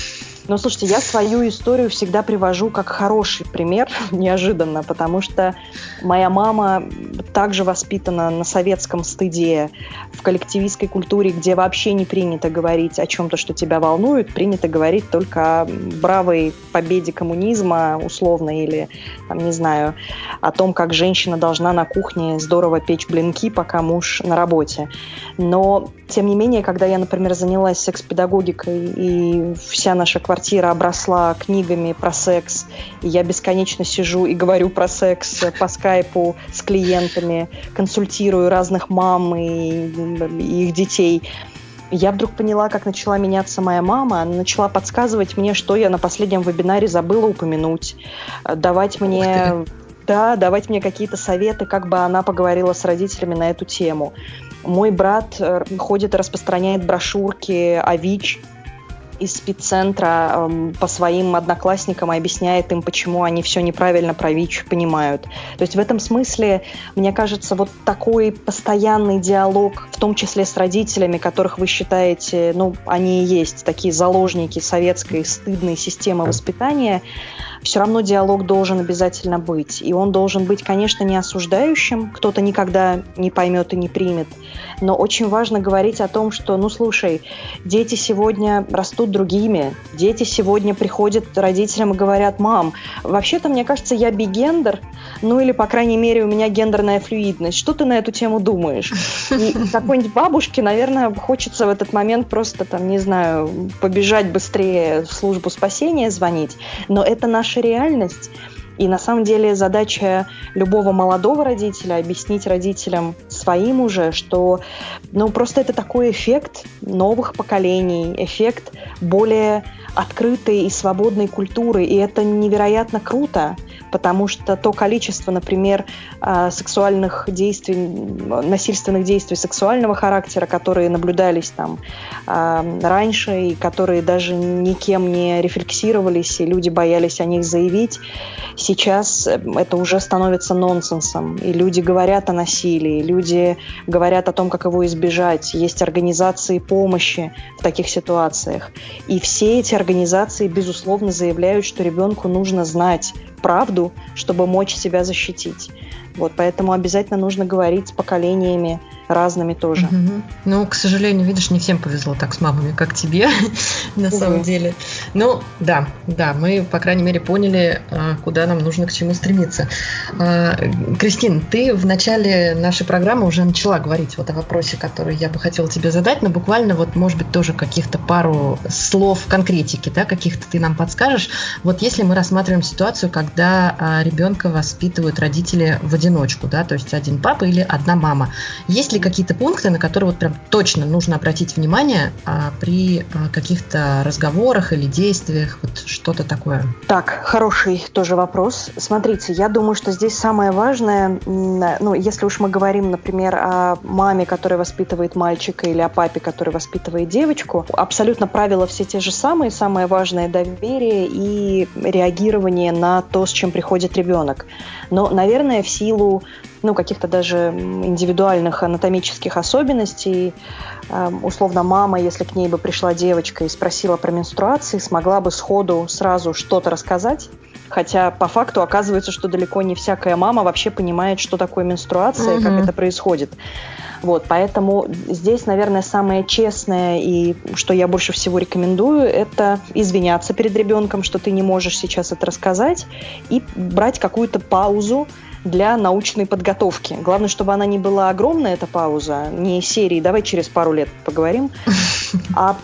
но слушайте, я свою историю всегда привожу как хороший пример, неожиданно, потому что моя мама также воспитана на советском стыде, в коллективистской культуре, где вообще не принято говорить о чем-то, что тебя волнует, принято говорить только о бравой победе коммунизма, условно, или, там, не знаю, о том, как женщина должна на кухне здорово печь блинки, пока муж на работе. Но, тем не менее, когда я, например, занялась секс-педагогикой, и вся наша квартира обросла книгами про секс, и я бесконечно сижу и говорю про секс по скайпу с клиентами, консультирую разных мам и, и их детей. Я вдруг поняла, как начала меняться моя мама. Она начала подсказывать мне, что я на последнем вебинаре забыла упомянуть, давать мне да, давать мне какие-то советы, как бы она поговорила с родителями на эту тему. Мой брат э, ходит и распространяет брошюрки о ВИЧ, из спеццентра э, по своим одноклассникам и объясняет им, почему они все неправильно про ВИЧ понимают. То есть в этом смысле, мне кажется, вот такой постоянный диалог, в том числе с родителями, которых вы считаете, ну, они и есть такие заложники советской стыдной системы воспитания, все равно диалог должен обязательно быть. И он должен быть, конечно, не осуждающим, кто-то никогда не поймет и не примет, но очень важно говорить о том, что, ну, слушай, дети сегодня растут другими, дети сегодня приходят родителям и говорят, мам, вообще-то, мне кажется, я бигендер, ну, или, по крайней мере, у меня гендерная флюидность, что ты на эту тему думаешь? И какой-нибудь бабушке, наверное, хочется в этот момент просто, там, не знаю, побежать быстрее в службу спасения звонить, но это наша реальность, и на самом деле задача любого молодого родителя объяснить родителям своим уже, что ну просто это такой эффект новых поколений, эффект более открытой и свободной культуры, и это невероятно круто, потому что то количество, например, а, сексуальных действий, насильственных действий сексуального характера, которые наблюдались там а, раньше и которые даже никем не рефлексировались, и люди боялись о них заявить, сейчас это уже становится нонсенсом, и люди говорят о насилии, люди говорят о том, как его избежать, есть организации помощи в таких ситуациях, и все эти организации, безусловно, заявляют, что ребенку нужно знать правду, чтобы мочь себя защитить. Вот, поэтому обязательно нужно говорить с поколениями разными тоже. Угу. Ну, к сожалению, видишь, не всем повезло так с мамами, как тебе, на самом деле. Ну, да, да, мы, по крайней мере, поняли, а, куда нам нужно к чему стремиться. А, Кристин, ты в начале нашей программы уже начала говорить вот о вопросе, который я бы хотела тебе задать, но буквально вот, может быть, тоже каких-то пару слов конкретики, да, каких-то ты нам подскажешь. Вот если мы рассматриваем ситуацию, когда а, ребенка воспитывают родители в одиночку, да, то есть один папа или одна мама, есть ли какие-то пункты, на которые вот прям точно нужно обратить внимание а, при а, каких-то разговорах или действиях, вот что-то такое? Так, хороший тоже вопрос. Смотрите, я думаю, что здесь самое важное, ну, если уж мы говорим, например, о маме, которая воспитывает мальчика, или о папе, который воспитывает девочку, абсолютно правила все те же самые. Самое важное – доверие и реагирование на то, с чем приходит ребенок. Но, наверное, в силу ну, каких-то даже индивидуальных анатомических особенностей. Эм, условно, мама, если к ней бы пришла девочка и спросила про менструации, смогла бы сходу сразу что-то рассказать, Хотя по факту оказывается, что далеко не всякая мама вообще понимает, что такое менструация угу. и как это происходит. Вот, поэтому здесь, наверное, самое честное и что я больше всего рекомендую, это извиняться перед ребенком, что ты не можешь сейчас это рассказать, и брать какую-то паузу, для научной подготовки. Главное, чтобы она не была огромная, эта пауза, не серии «давай через пару лет поговорим», А,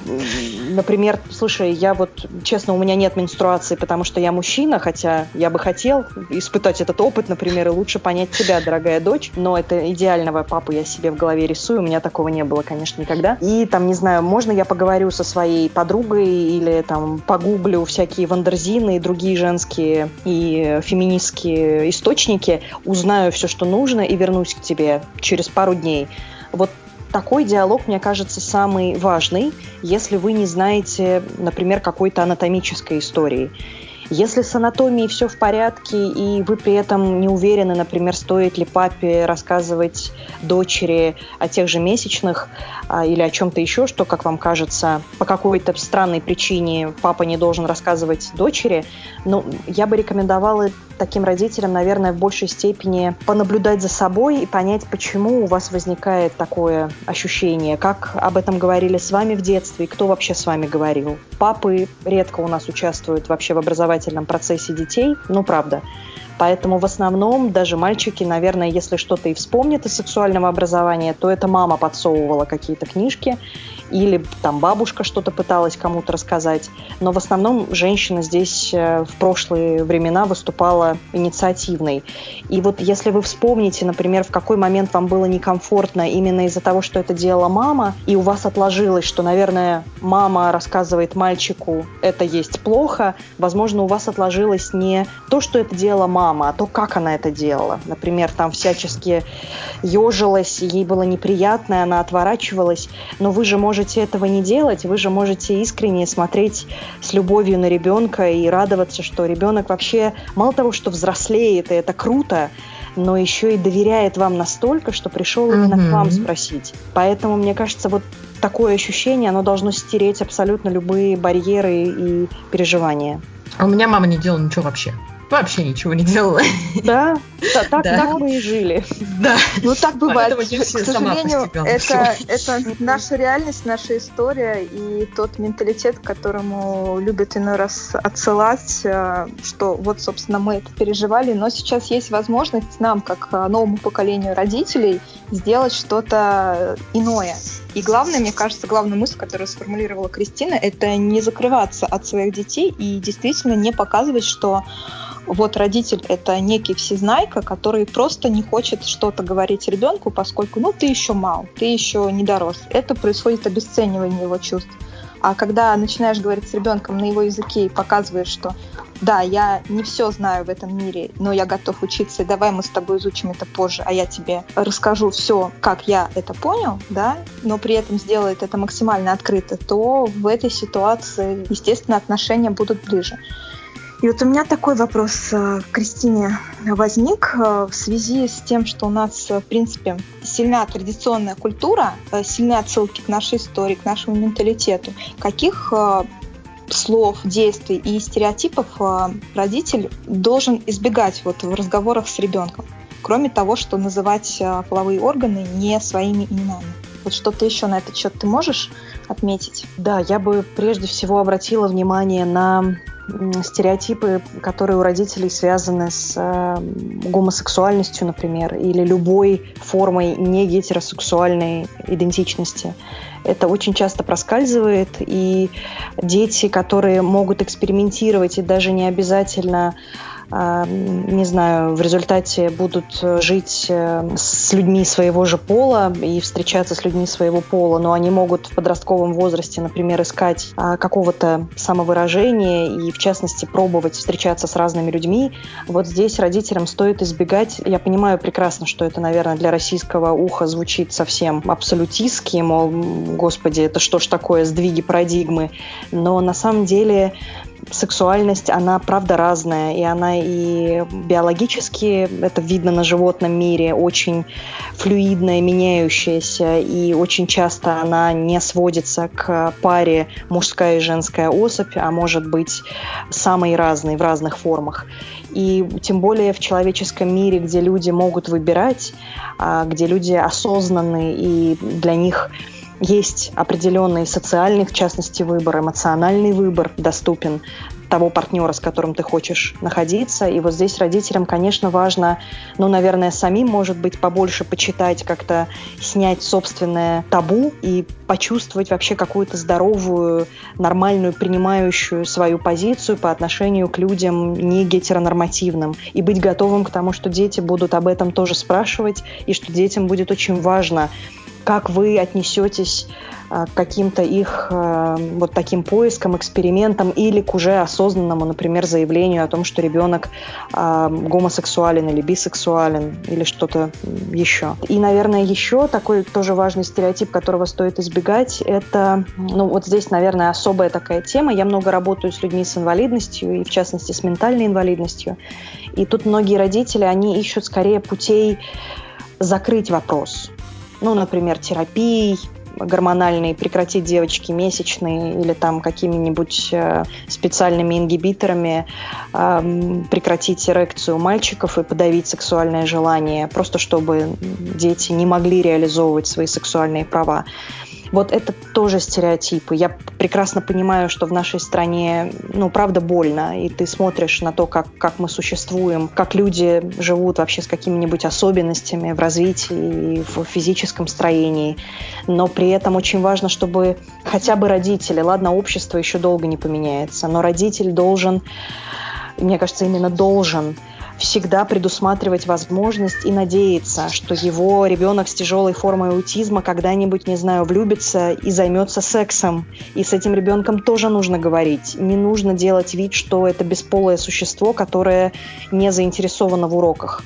например, слушай, я вот, честно, у меня нет менструации, потому что я мужчина, хотя я бы хотел испытать этот опыт, например, и лучше понять тебя, дорогая дочь, но это идеального папу я себе в голове рисую, у меня такого не было, конечно, никогда. И там, не знаю, можно я поговорю со своей подругой или там погуглю всякие вандерзины и другие женские и феминистские источники, узнаю все, что нужно и вернусь к тебе через пару дней. Вот такой диалог, мне кажется, самый важный, если вы не знаете, например, какой-то анатомической истории. Если с анатомией все в порядке, и вы при этом не уверены, например, стоит ли папе рассказывать дочери о тех же месячных или о чем-то еще, что, как вам кажется, по какой-то странной причине папа не должен рассказывать дочери, ну, я бы рекомендовала таким родителям, наверное, в большей степени понаблюдать за собой и понять, почему у вас возникает такое ощущение, как об этом говорили с вами в детстве и кто вообще с вами говорил. Папы редко у нас участвуют вообще в образовательном процессе детей, ну правда. Поэтому в основном даже мальчики, наверное, если что-то и вспомнят из сексуального образования, то это мама подсовывала какие-то книжки, или там бабушка что-то пыталась кому-то рассказать. Но в основном женщина здесь э, в прошлые времена выступала инициативной. И вот если вы вспомните, например, в какой момент вам было некомфортно именно из-за того, что это делала мама, и у вас отложилось, что, наверное, мама рассказывает мальчику, это есть плохо, возможно, у вас отложилось не то, что это делала мама, а то, как она это делала. Например, там всячески ежилась, ей было неприятно, она отворачивалась, но вы же можете можете этого не делать, вы же можете искренне смотреть с любовью на ребенка и радоваться, что ребенок вообще мало того, что взрослеет, и это круто, но еще и доверяет вам настолько, что пришел именно mm-hmm. к вам спросить. Поэтому, мне кажется, вот такое ощущение, оно должно стереть абсолютно любые барьеры и переживания. А у меня мама не делала ничего вообще вообще ничего не делала. Да, да так, да. так мы и жили. Да. Ну так бывает. К сожалению, это, это наша реальность, наша история и тот менталитет, к которому любят иной раз отсылать, э, что вот, собственно, мы это переживали, но сейчас есть возможность нам, как э, новому поколению родителей, сделать что-то иное. И главное, мне кажется, главная мысль, которую сформулировала Кристина, это не закрываться от своих детей и действительно не показывать, что вот родитель это некий всезнайка, который просто не хочет что-то говорить ребенку, поскольку, ну, ты еще мал, ты еще не дорос. Это происходит обесценивание его чувств. А когда начинаешь говорить с ребенком на его языке и показываешь, что да, я не все знаю в этом мире, но я готов учиться, и давай мы с тобой изучим это позже, а я тебе расскажу все, как я это понял, да, но при этом сделает это максимально открыто, то в этой ситуации, естественно, отношения будут ближе. И вот у меня такой вопрос э, к Кристине возник э, в связи с тем, что у нас, э, в принципе, сильна традиционная культура, сильны отсылки к нашей истории, к нашему менталитету. Каких слов, действий и стереотипов родитель должен избегать вот в разговорах с ребенком, кроме того, что называть половые органы не своими именами? Вот что-то еще на этот счет ты можешь отметить? Да, я бы прежде всего обратила внимание на стереотипы, которые у родителей связаны с э, гомосексуальностью, например, или любой формой не гетеросексуальной идентичности. Это очень часто проскальзывает, и дети, которые могут экспериментировать и даже не обязательно не знаю, в результате будут жить э, с людьми своего же пола и встречаться с людьми своего пола, но они могут в подростковом возрасте, например, искать а, какого-то самовыражения и, в частности, пробовать встречаться с разными людьми. Вот здесь родителям стоит избегать, я понимаю прекрасно, что это, наверное, для российского уха звучит совсем абсолютистски, мол, господи, это что ж такое, сдвиги парадигмы, но на самом деле сексуальность, она правда разная, и она и биологически, это видно на животном мире, очень флюидная, меняющаяся, и очень часто она не сводится к паре мужская и женская особь, а может быть самой разной в разных формах. И тем более в человеческом мире, где люди могут выбирать, а, где люди осознанны, и для них есть определенный социальный, в частности, выбор, эмоциональный выбор доступен того партнера, с которым ты хочешь находиться. И вот здесь родителям, конечно, важно, ну, наверное, самим, может быть, побольше почитать, как-то снять собственное табу и почувствовать вообще какую-то здоровую, нормальную, принимающую свою позицию по отношению к людям не гетеронормативным. И быть готовым к тому, что дети будут об этом тоже спрашивать, и что детям будет очень важно, как вы отнесетесь Э, к каким-то их э, вот таким поискам, экспериментам или к уже осознанному, например, заявлению о том, что ребенок э, гомосексуален или бисексуален или что-то еще. И, наверное, еще такой тоже важный стереотип, которого стоит избегать, это, ну вот здесь, наверное, особая такая тема. Я много работаю с людьми с инвалидностью и, в частности, с ментальной инвалидностью. И тут многие родители, они ищут скорее путей закрыть вопрос. Ну, например, терапией, гормональные, прекратить девочки месячные или там какими-нибудь э, специальными ингибиторами, прекратить эрекцию мальчиков и подавить сексуальное желание, просто чтобы дети не могли реализовывать свои сексуальные права. Вот это тоже стереотипы. Я прекрасно понимаю, что в нашей стране, ну, правда, больно. И ты смотришь на то, как, как мы существуем, как люди живут вообще с какими-нибудь особенностями в развитии и в физическом строении. Но при этом очень важно, чтобы хотя бы родители, ладно, общество еще долго не поменяется, но родитель должен, мне кажется, именно должен всегда предусматривать возможность и надеяться, что его ребенок с тяжелой формой аутизма когда-нибудь, не знаю, влюбится и займется сексом. И с этим ребенком тоже нужно говорить. Не нужно делать вид, что это бесполое существо, которое не заинтересовано в уроках.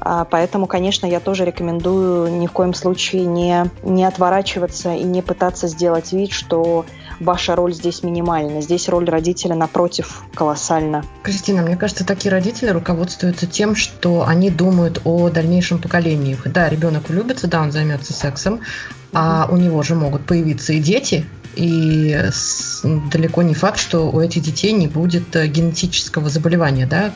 А, поэтому, конечно, я тоже рекомендую ни в коем случае не, не отворачиваться и не пытаться сделать вид, что ваша роль здесь минимальна. Здесь роль родителя, напротив, колоссальна. Кристина, мне кажется, такие родители руководствуются тем, что они думают о дальнейшем поколении. Да, ребенок влюбится, да, он займется сексом, а у него же могут появиться и дети, и далеко не факт, что у этих детей не будет э, генетического заболевания, да,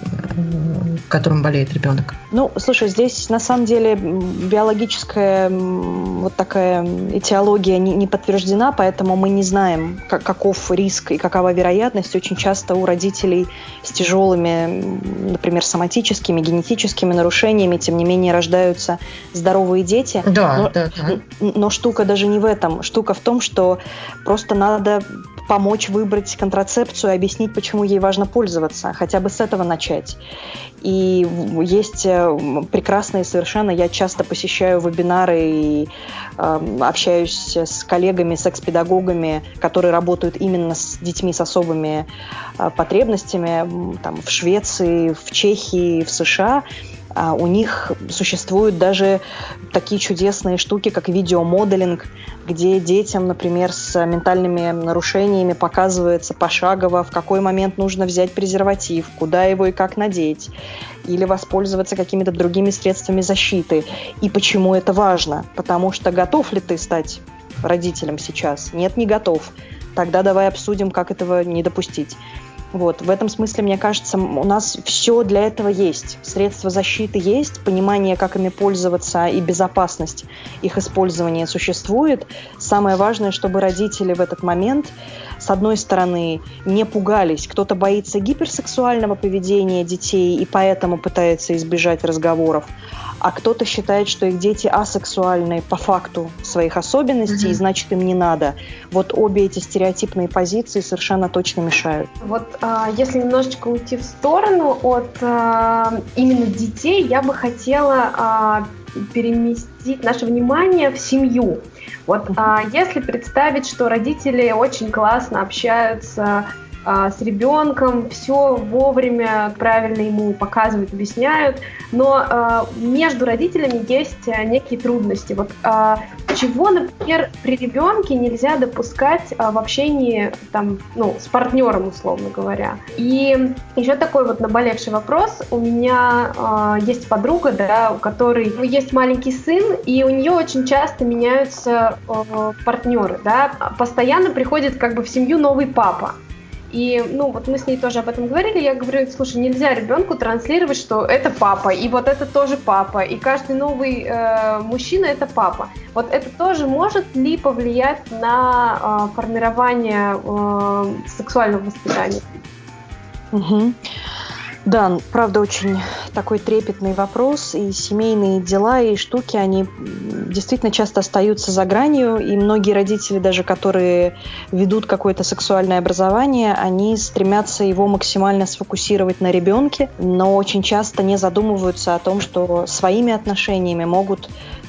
которым болеет ребенок. Ну, слушай, здесь на самом деле биологическая вот такая этиология не, не подтверждена, поэтому мы не знаем, как, каков риск и какова вероятность. Очень часто у родителей с тяжелыми, например, соматическими, генетическими нарушениями, тем не менее, рождаются здоровые дети. Да, но, да, да. Но штука даже не в этом. Штука в том, что Просто надо помочь выбрать контрацепцию и объяснить, почему ей важно пользоваться. Хотя бы с этого начать. И есть э, прекрасные совершенно, я часто посещаю вебинары и э, общаюсь с коллегами, секс-педагогами, которые работают именно с детьми с особыми э, потребностями там, в Швеции, в Чехии, в США. А у них существуют даже такие чудесные штуки, как видеомоделинг, где детям, например, с ментальными нарушениями показывается пошагово, в какой момент нужно взять презерватив, куда его и как надеть, или воспользоваться какими-то другими средствами защиты. И почему это важно? Потому что готов ли ты стать родителем сейчас? Нет, не готов. Тогда давай обсудим, как этого не допустить. Вот, в этом смысле, мне кажется, у нас все для этого есть. Средства защиты есть, понимание, как ими пользоваться и безопасность их использования существует. Самое важное, чтобы родители в этот момент, с одной стороны, не пугались. Кто-то боится гиперсексуального поведения детей и поэтому пытается избежать разговоров а кто-то считает, что их дети асексуальные по факту своих особенностей, mm-hmm. и значит им не надо. Вот обе эти стереотипные позиции совершенно точно мешают. Вот а, если немножечко уйти в сторону от а, именно детей, я бы хотела а, переместить наше внимание в семью. Вот а, если представить, что родители очень классно общаются а, с ребенком, все вовремя правильно ему показывают, объясняют, но а, между родителями есть а, некие трудности. Вот чего, например, при ребенке нельзя допускать в общении там, ну, с партнером, условно говоря. И еще такой вот наболевший вопрос. У меня есть подруга, да, у которой есть маленький сын, и у нее очень часто меняются партнеры, да, постоянно приходит как бы в семью новый папа. И, ну, вот мы с ней тоже об этом говорили, я говорю, слушай, нельзя ребенку транслировать, что это папа, и вот это тоже папа, и каждый новый э, мужчина это папа. Вот это тоже может ли повлиять на э, формирование э, сексуального воспитания? Угу. Да, правда, очень такой трепетный вопрос, и семейные дела и штуки, они действительно часто остаются за гранью, и многие родители, даже которые ведут какое-то сексуальное образование, они стремятся его максимально сфокусировать на ребенке, но очень часто не задумываются о том, что своими отношениями могут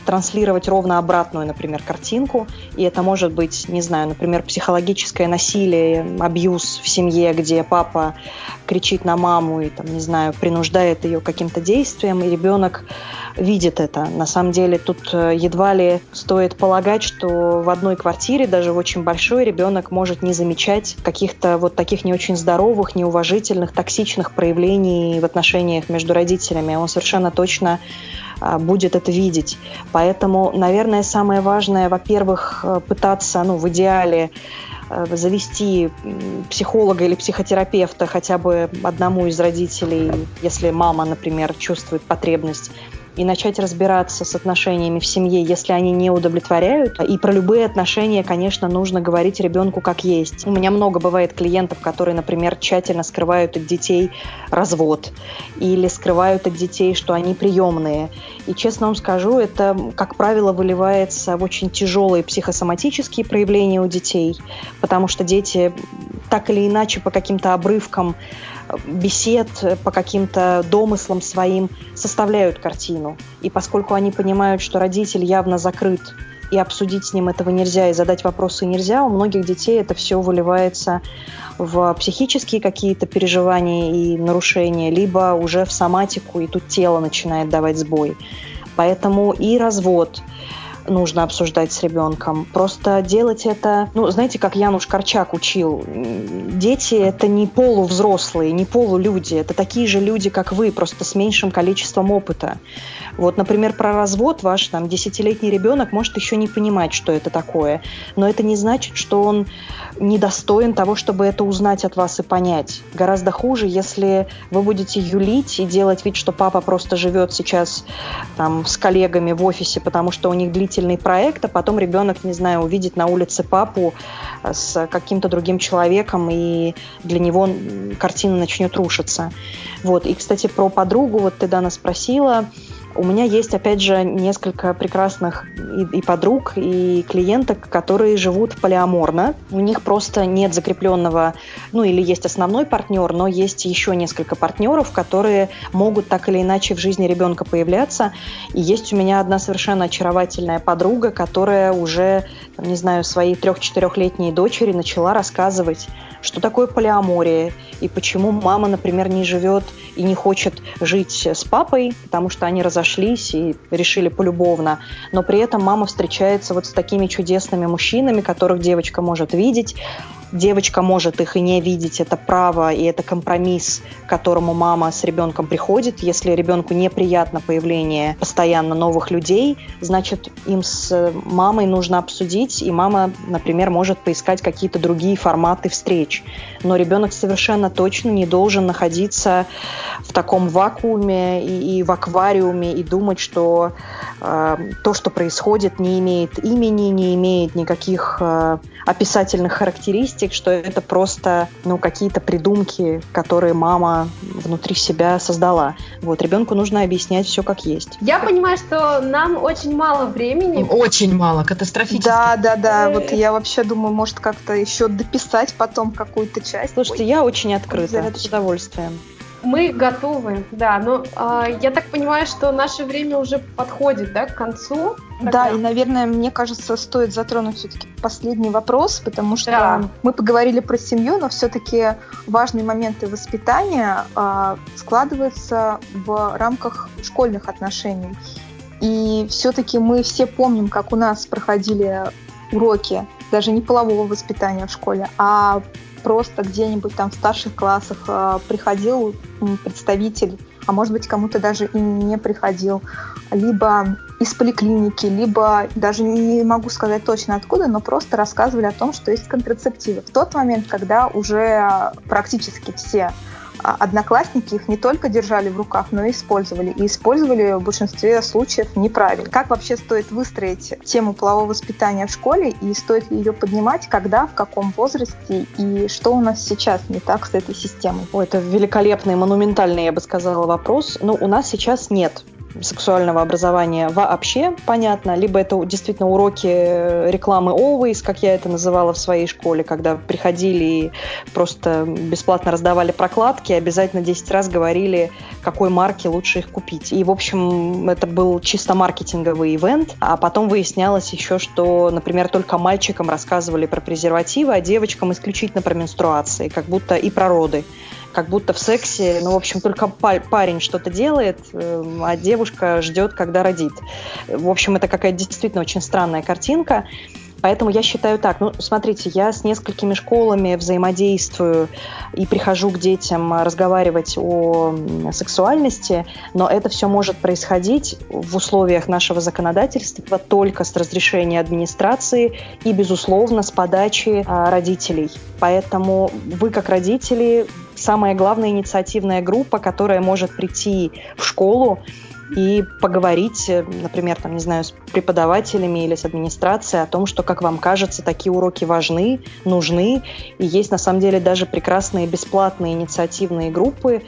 транслировать ровно обратную, например, картинку. И это может быть, не знаю, например, психологическое насилие, абьюз в семье, где папа кричит на маму и, там, не знаю, принуждает ее каким-то действием, и ребенок видит это. На самом деле тут э, едва ли стоит полагать, что в одной квартире, даже в очень большой, ребенок может не замечать каких-то вот таких не очень здоровых, неуважительных, токсичных проявлений в отношениях между родителями. Он совершенно точно будет это видеть. Поэтому, наверное, самое важное, во-первых, э, пытаться, ну, в идеале, э, завести психолога или психотерапевта хотя бы одному из родителей, если мама, например, чувствует потребность и начать разбираться с отношениями в семье, если они не удовлетворяют. И про любые отношения, конечно, нужно говорить ребенку как есть. У меня много бывает клиентов, которые, например, тщательно скрывают от детей развод или скрывают от детей, что они приемные. И честно вам скажу, это, как правило, выливается в очень тяжелые психосоматические проявления у детей, потому что дети так или иначе по каким-то обрывкам бесед по каким-то домыслам своим составляют картину. И поскольку они понимают, что родитель явно закрыт, и обсудить с ним этого нельзя, и задать вопросы нельзя, у многих детей это все выливается в психические какие-то переживания и нарушения, либо уже в соматику, и тут тело начинает давать сбой. Поэтому и развод, нужно обсуждать с ребенком. Просто делать это, ну, знаете, как Януш Корчак учил, дети — это не полувзрослые, не полулюди, это такие же люди, как вы, просто с меньшим количеством опыта. Вот, например, про развод ваш там десятилетний ребенок может еще не понимать, что это такое, но это не значит, что он недостоин того, чтобы это узнать от вас и понять. Гораздо хуже, если вы будете юлить и делать вид, что папа просто живет сейчас там с коллегами в офисе, потому что у них длительный проект, а потом ребенок, не знаю, увидит на улице папу э, с каким-то другим человеком, и для него картина начнет рушиться. Вот. И, кстати, про подругу, вот ты, Дана, спросила, у меня есть, опять же, несколько прекрасных и, и подруг, и клиенток, которые живут полиаморно. У них просто нет закрепленного, ну или есть основной партнер, но есть еще несколько партнеров, которые могут так или иначе в жизни ребенка появляться. И есть у меня одна совершенно очаровательная подруга, которая уже, не знаю, своей трех-четырехлетней дочери начала рассказывать, что такое полиамория и почему мама, например, не живет и не хочет жить с папой, потому что они разошлись и решили полюбовно. Но при этом мама встречается вот с такими чудесными мужчинами, которых девочка может видеть, девочка может их и не видеть, это право, и это компромисс, к которому мама с ребенком приходит. Если ребенку неприятно появление постоянно новых людей, значит, им с мамой нужно обсудить, и мама, например, может поискать какие-то другие форматы встреч. Но ребенок совершенно точно не должен находиться в таком вакууме и, и в аквариуме и думать, что э, то, что происходит, не имеет имени, не имеет никаких э, описательных характеристик, что это просто ну, какие-то придумки, которые мама внутри себя создала. Вот, ребенку нужно объяснять все как есть. Я понимаю, что нам очень мало времени. Очень мало, катастрофически. Да, да, да. Вот я вообще думаю, может как-то еще дописать потом какую-то часть. Слушайте, Ой. я очень открыта, с удовольствием. Мы готовы, да. Но э, я так понимаю, что наше время уже подходит, да, к концу. Тогда. Да, и, наверное, мне кажется, стоит затронуть все-таки последний вопрос, потому что да. мы поговорили про семью, но все-таки важные моменты воспитания э, складываются в рамках школьных отношений. И все-таки мы все помним, как у нас проходили уроки даже не полового воспитания в школе, а просто где-нибудь там в старших классах э, приходил представитель а может быть кому-то даже и не приходил, либо из поликлиники, либо даже не могу сказать точно откуда, но просто рассказывали о том, что есть контрацептивы. В тот момент, когда уже практически все а одноклассники их не только держали в руках, но и использовали. И использовали в большинстве случаев неправильно. Как вообще стоит выстроить тему полового воспитания в школе и стоит ли ее поднимать, когда, в каком возрасте и что у нас сейчас не так с этой системой? Ой, это великолепный, монументальный, я бы сказала, вопрос. Но ну, у нас сейчас нет сексуального образования вообще, понятно, либо это действительно уроки рекламы Always, как я это называла в своей школе, когда приходили и просто бесплатно раздавали прокладки, обязательно 10 раз говорили, какой марки лучше их купить. И, в общем, это был чисто маркетинговый ивент, а потом выяснялось еще, что, например, только мальчикам рассказывали про презервативы, а девочкам исключительно про менструации, как будто и про роды как будто в сексе, ну, в общем, только парень что-то делает, эм, а девушка ждет, когда родит. В общем, это какая-то действительно очень странная картинка. Поэтому я считаю так, ну, смотрите, я с несколькими школами взаимодействую и прихожу к детям разговаривать о сексуальности, но это все может происходить в условиях нашего законодательства только с разрешения администрации и, безусловно, с подачи а, родителей. Поэтому вы, как родители, самая главная инициативная группа, которая может прийти в школу и поговорить, например, там, не знаю, с преподавателями или с администрацией о том, что, как вам кажется, такие уроки важны, нужны. И есть, на самом деле, даже прекрасные бесплатные инициативные группы,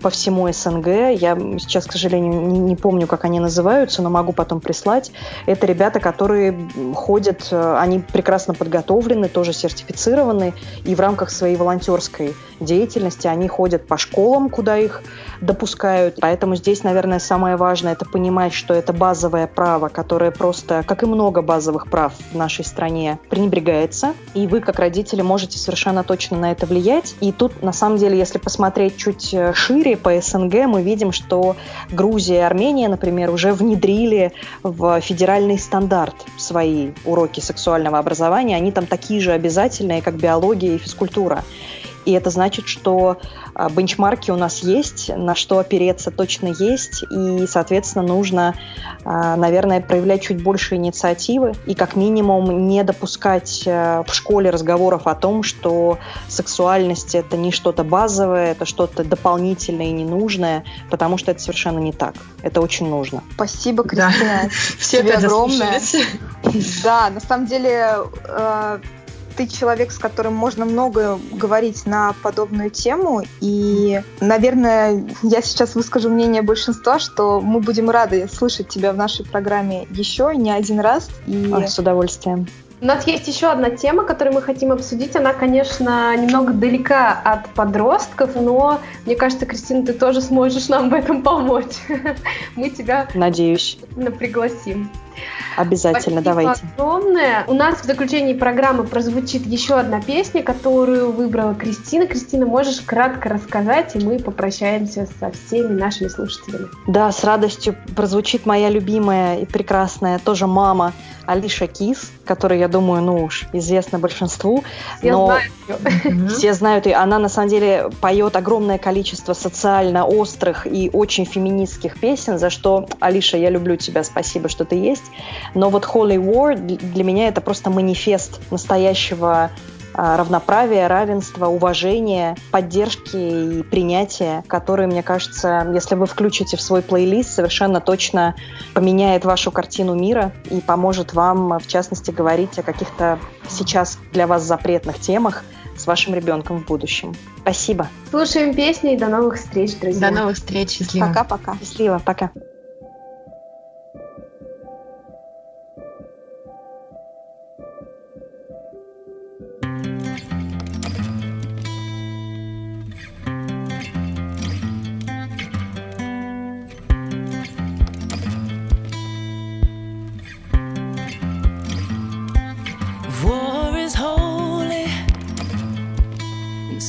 по всему СНГ. Я сейчас, к сожалению, не, помню, как они называются, но могу потом прислать. Это ребята, которые ходят, э, они прекрасно подготовлены, тоже сертифицированы, и в рамках своей волонтерской деятельности они ходят по школам, куда их допускают. Поэтому здесь, наверное, самое важное – это понимать, что это базовое право, которое просто, как и много базовых прав в нашей стране, пренебрегается. И вы, как родители, можете совершенно точно на это влиять. И тут, на самом деле, если посмотреть чуть э, шире по СНГ мы видим, что Грузия и Армения, например, уже внедрили в федеральный стандарт свои уроки сексуального образования. Они там такие же обязательные, как биология и физкультура. И это значит, что бенчмарки у нас есть, на что опереться точно есть, и, соответственно, нужно, а, наверное, проявлять чуть больше инициативы и, как минимум, не допускать а, в школе разговоров о том, что сексуальность – это не что-то базовое, это что-то дополнительное и ненужное, потому что это совершенно не так. Это очень нужно. Спасибо, Кристина. Да. Все тебе огромное. Да, на самом деле ты человек, с которым можно много говорить на подобную тему. И, наверное, я сейчас выскажу мнение большинства, что мы будем рады слышать тебя в нашей программе еще не один раз. И... Ой, с удовольствием. У нас есть еще одна тема, которую мы хотим обсудить. Она, конечно, немного далека от подростков, но мне кажется, Кристина, ты тоже сможешь нам в этом помочь. Мы тебя Надеюсь. пригласим. Обязательно, Спасибо давайте. огромное. У нас в заключении программы прозвучит еще одна песня, которую выбрала Кристина. Кристина, можешь кратко рассказать, и мы попрощаемся со всеми нашими слушателями. Да, с радостью прозвучит моя любимая и прекрасная тоже мама Алиша Кис, которая, я думаю, ну уж известна большинству. Все но знают ее. Все знают ее. Она на самом деле поет огромное количество социально острых и очень феминистских песен, за что, Алиша, я люблю тебя, спасибо, что ты есть. Но вот Holy War для меня это просто манифест настоящего а, равноправия, равенства, уважения, поддержки и принятия, которые, мне кажется, если вы включите в свой плейлист, совершенно точно поменяет вашу картину мира и поможет вам, в частности, говорить о каких-то сейчас для вас запретных темах с вашим ребенком в будущем. Спасибо. Слушаем песни и до новых встреч, друзья. До новых встреч. Счастливо. Пока-пока. Счастливо. Пока. War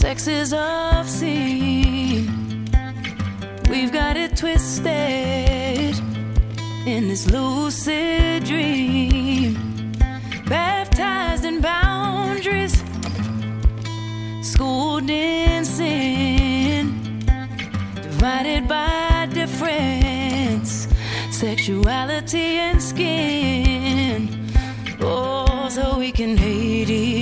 and sex is obscene. We've got it twisted in this lucid dream, baptized in boundaries, schooled in sin, divided by difference, sexuality and skin. Oh, so we can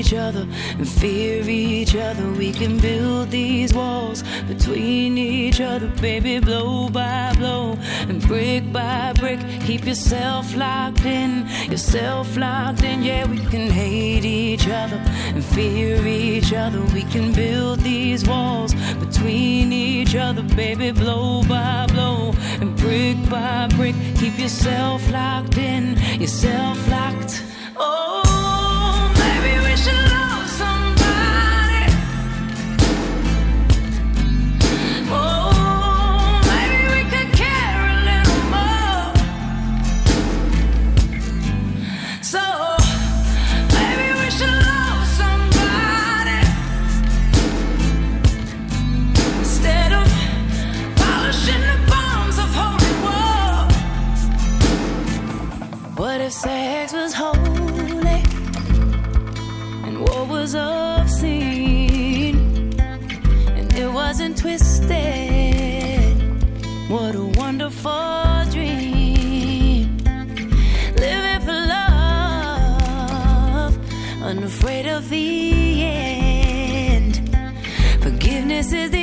each other and fear each other. We can build these walls between each other, baby, blow by blow and brick by brick. Keep yourself locked in, yourself locked in. Yeah, we can hate each other and fear each other. We can build these walls between each other, baby, blow by blow and brick by brick. Keep yourself locked in, yourself locked. If sex was holy and war was obscene and it wasn't twisted? What a wonderful dream. Living for love, unafraid of the end. Forgiveness is the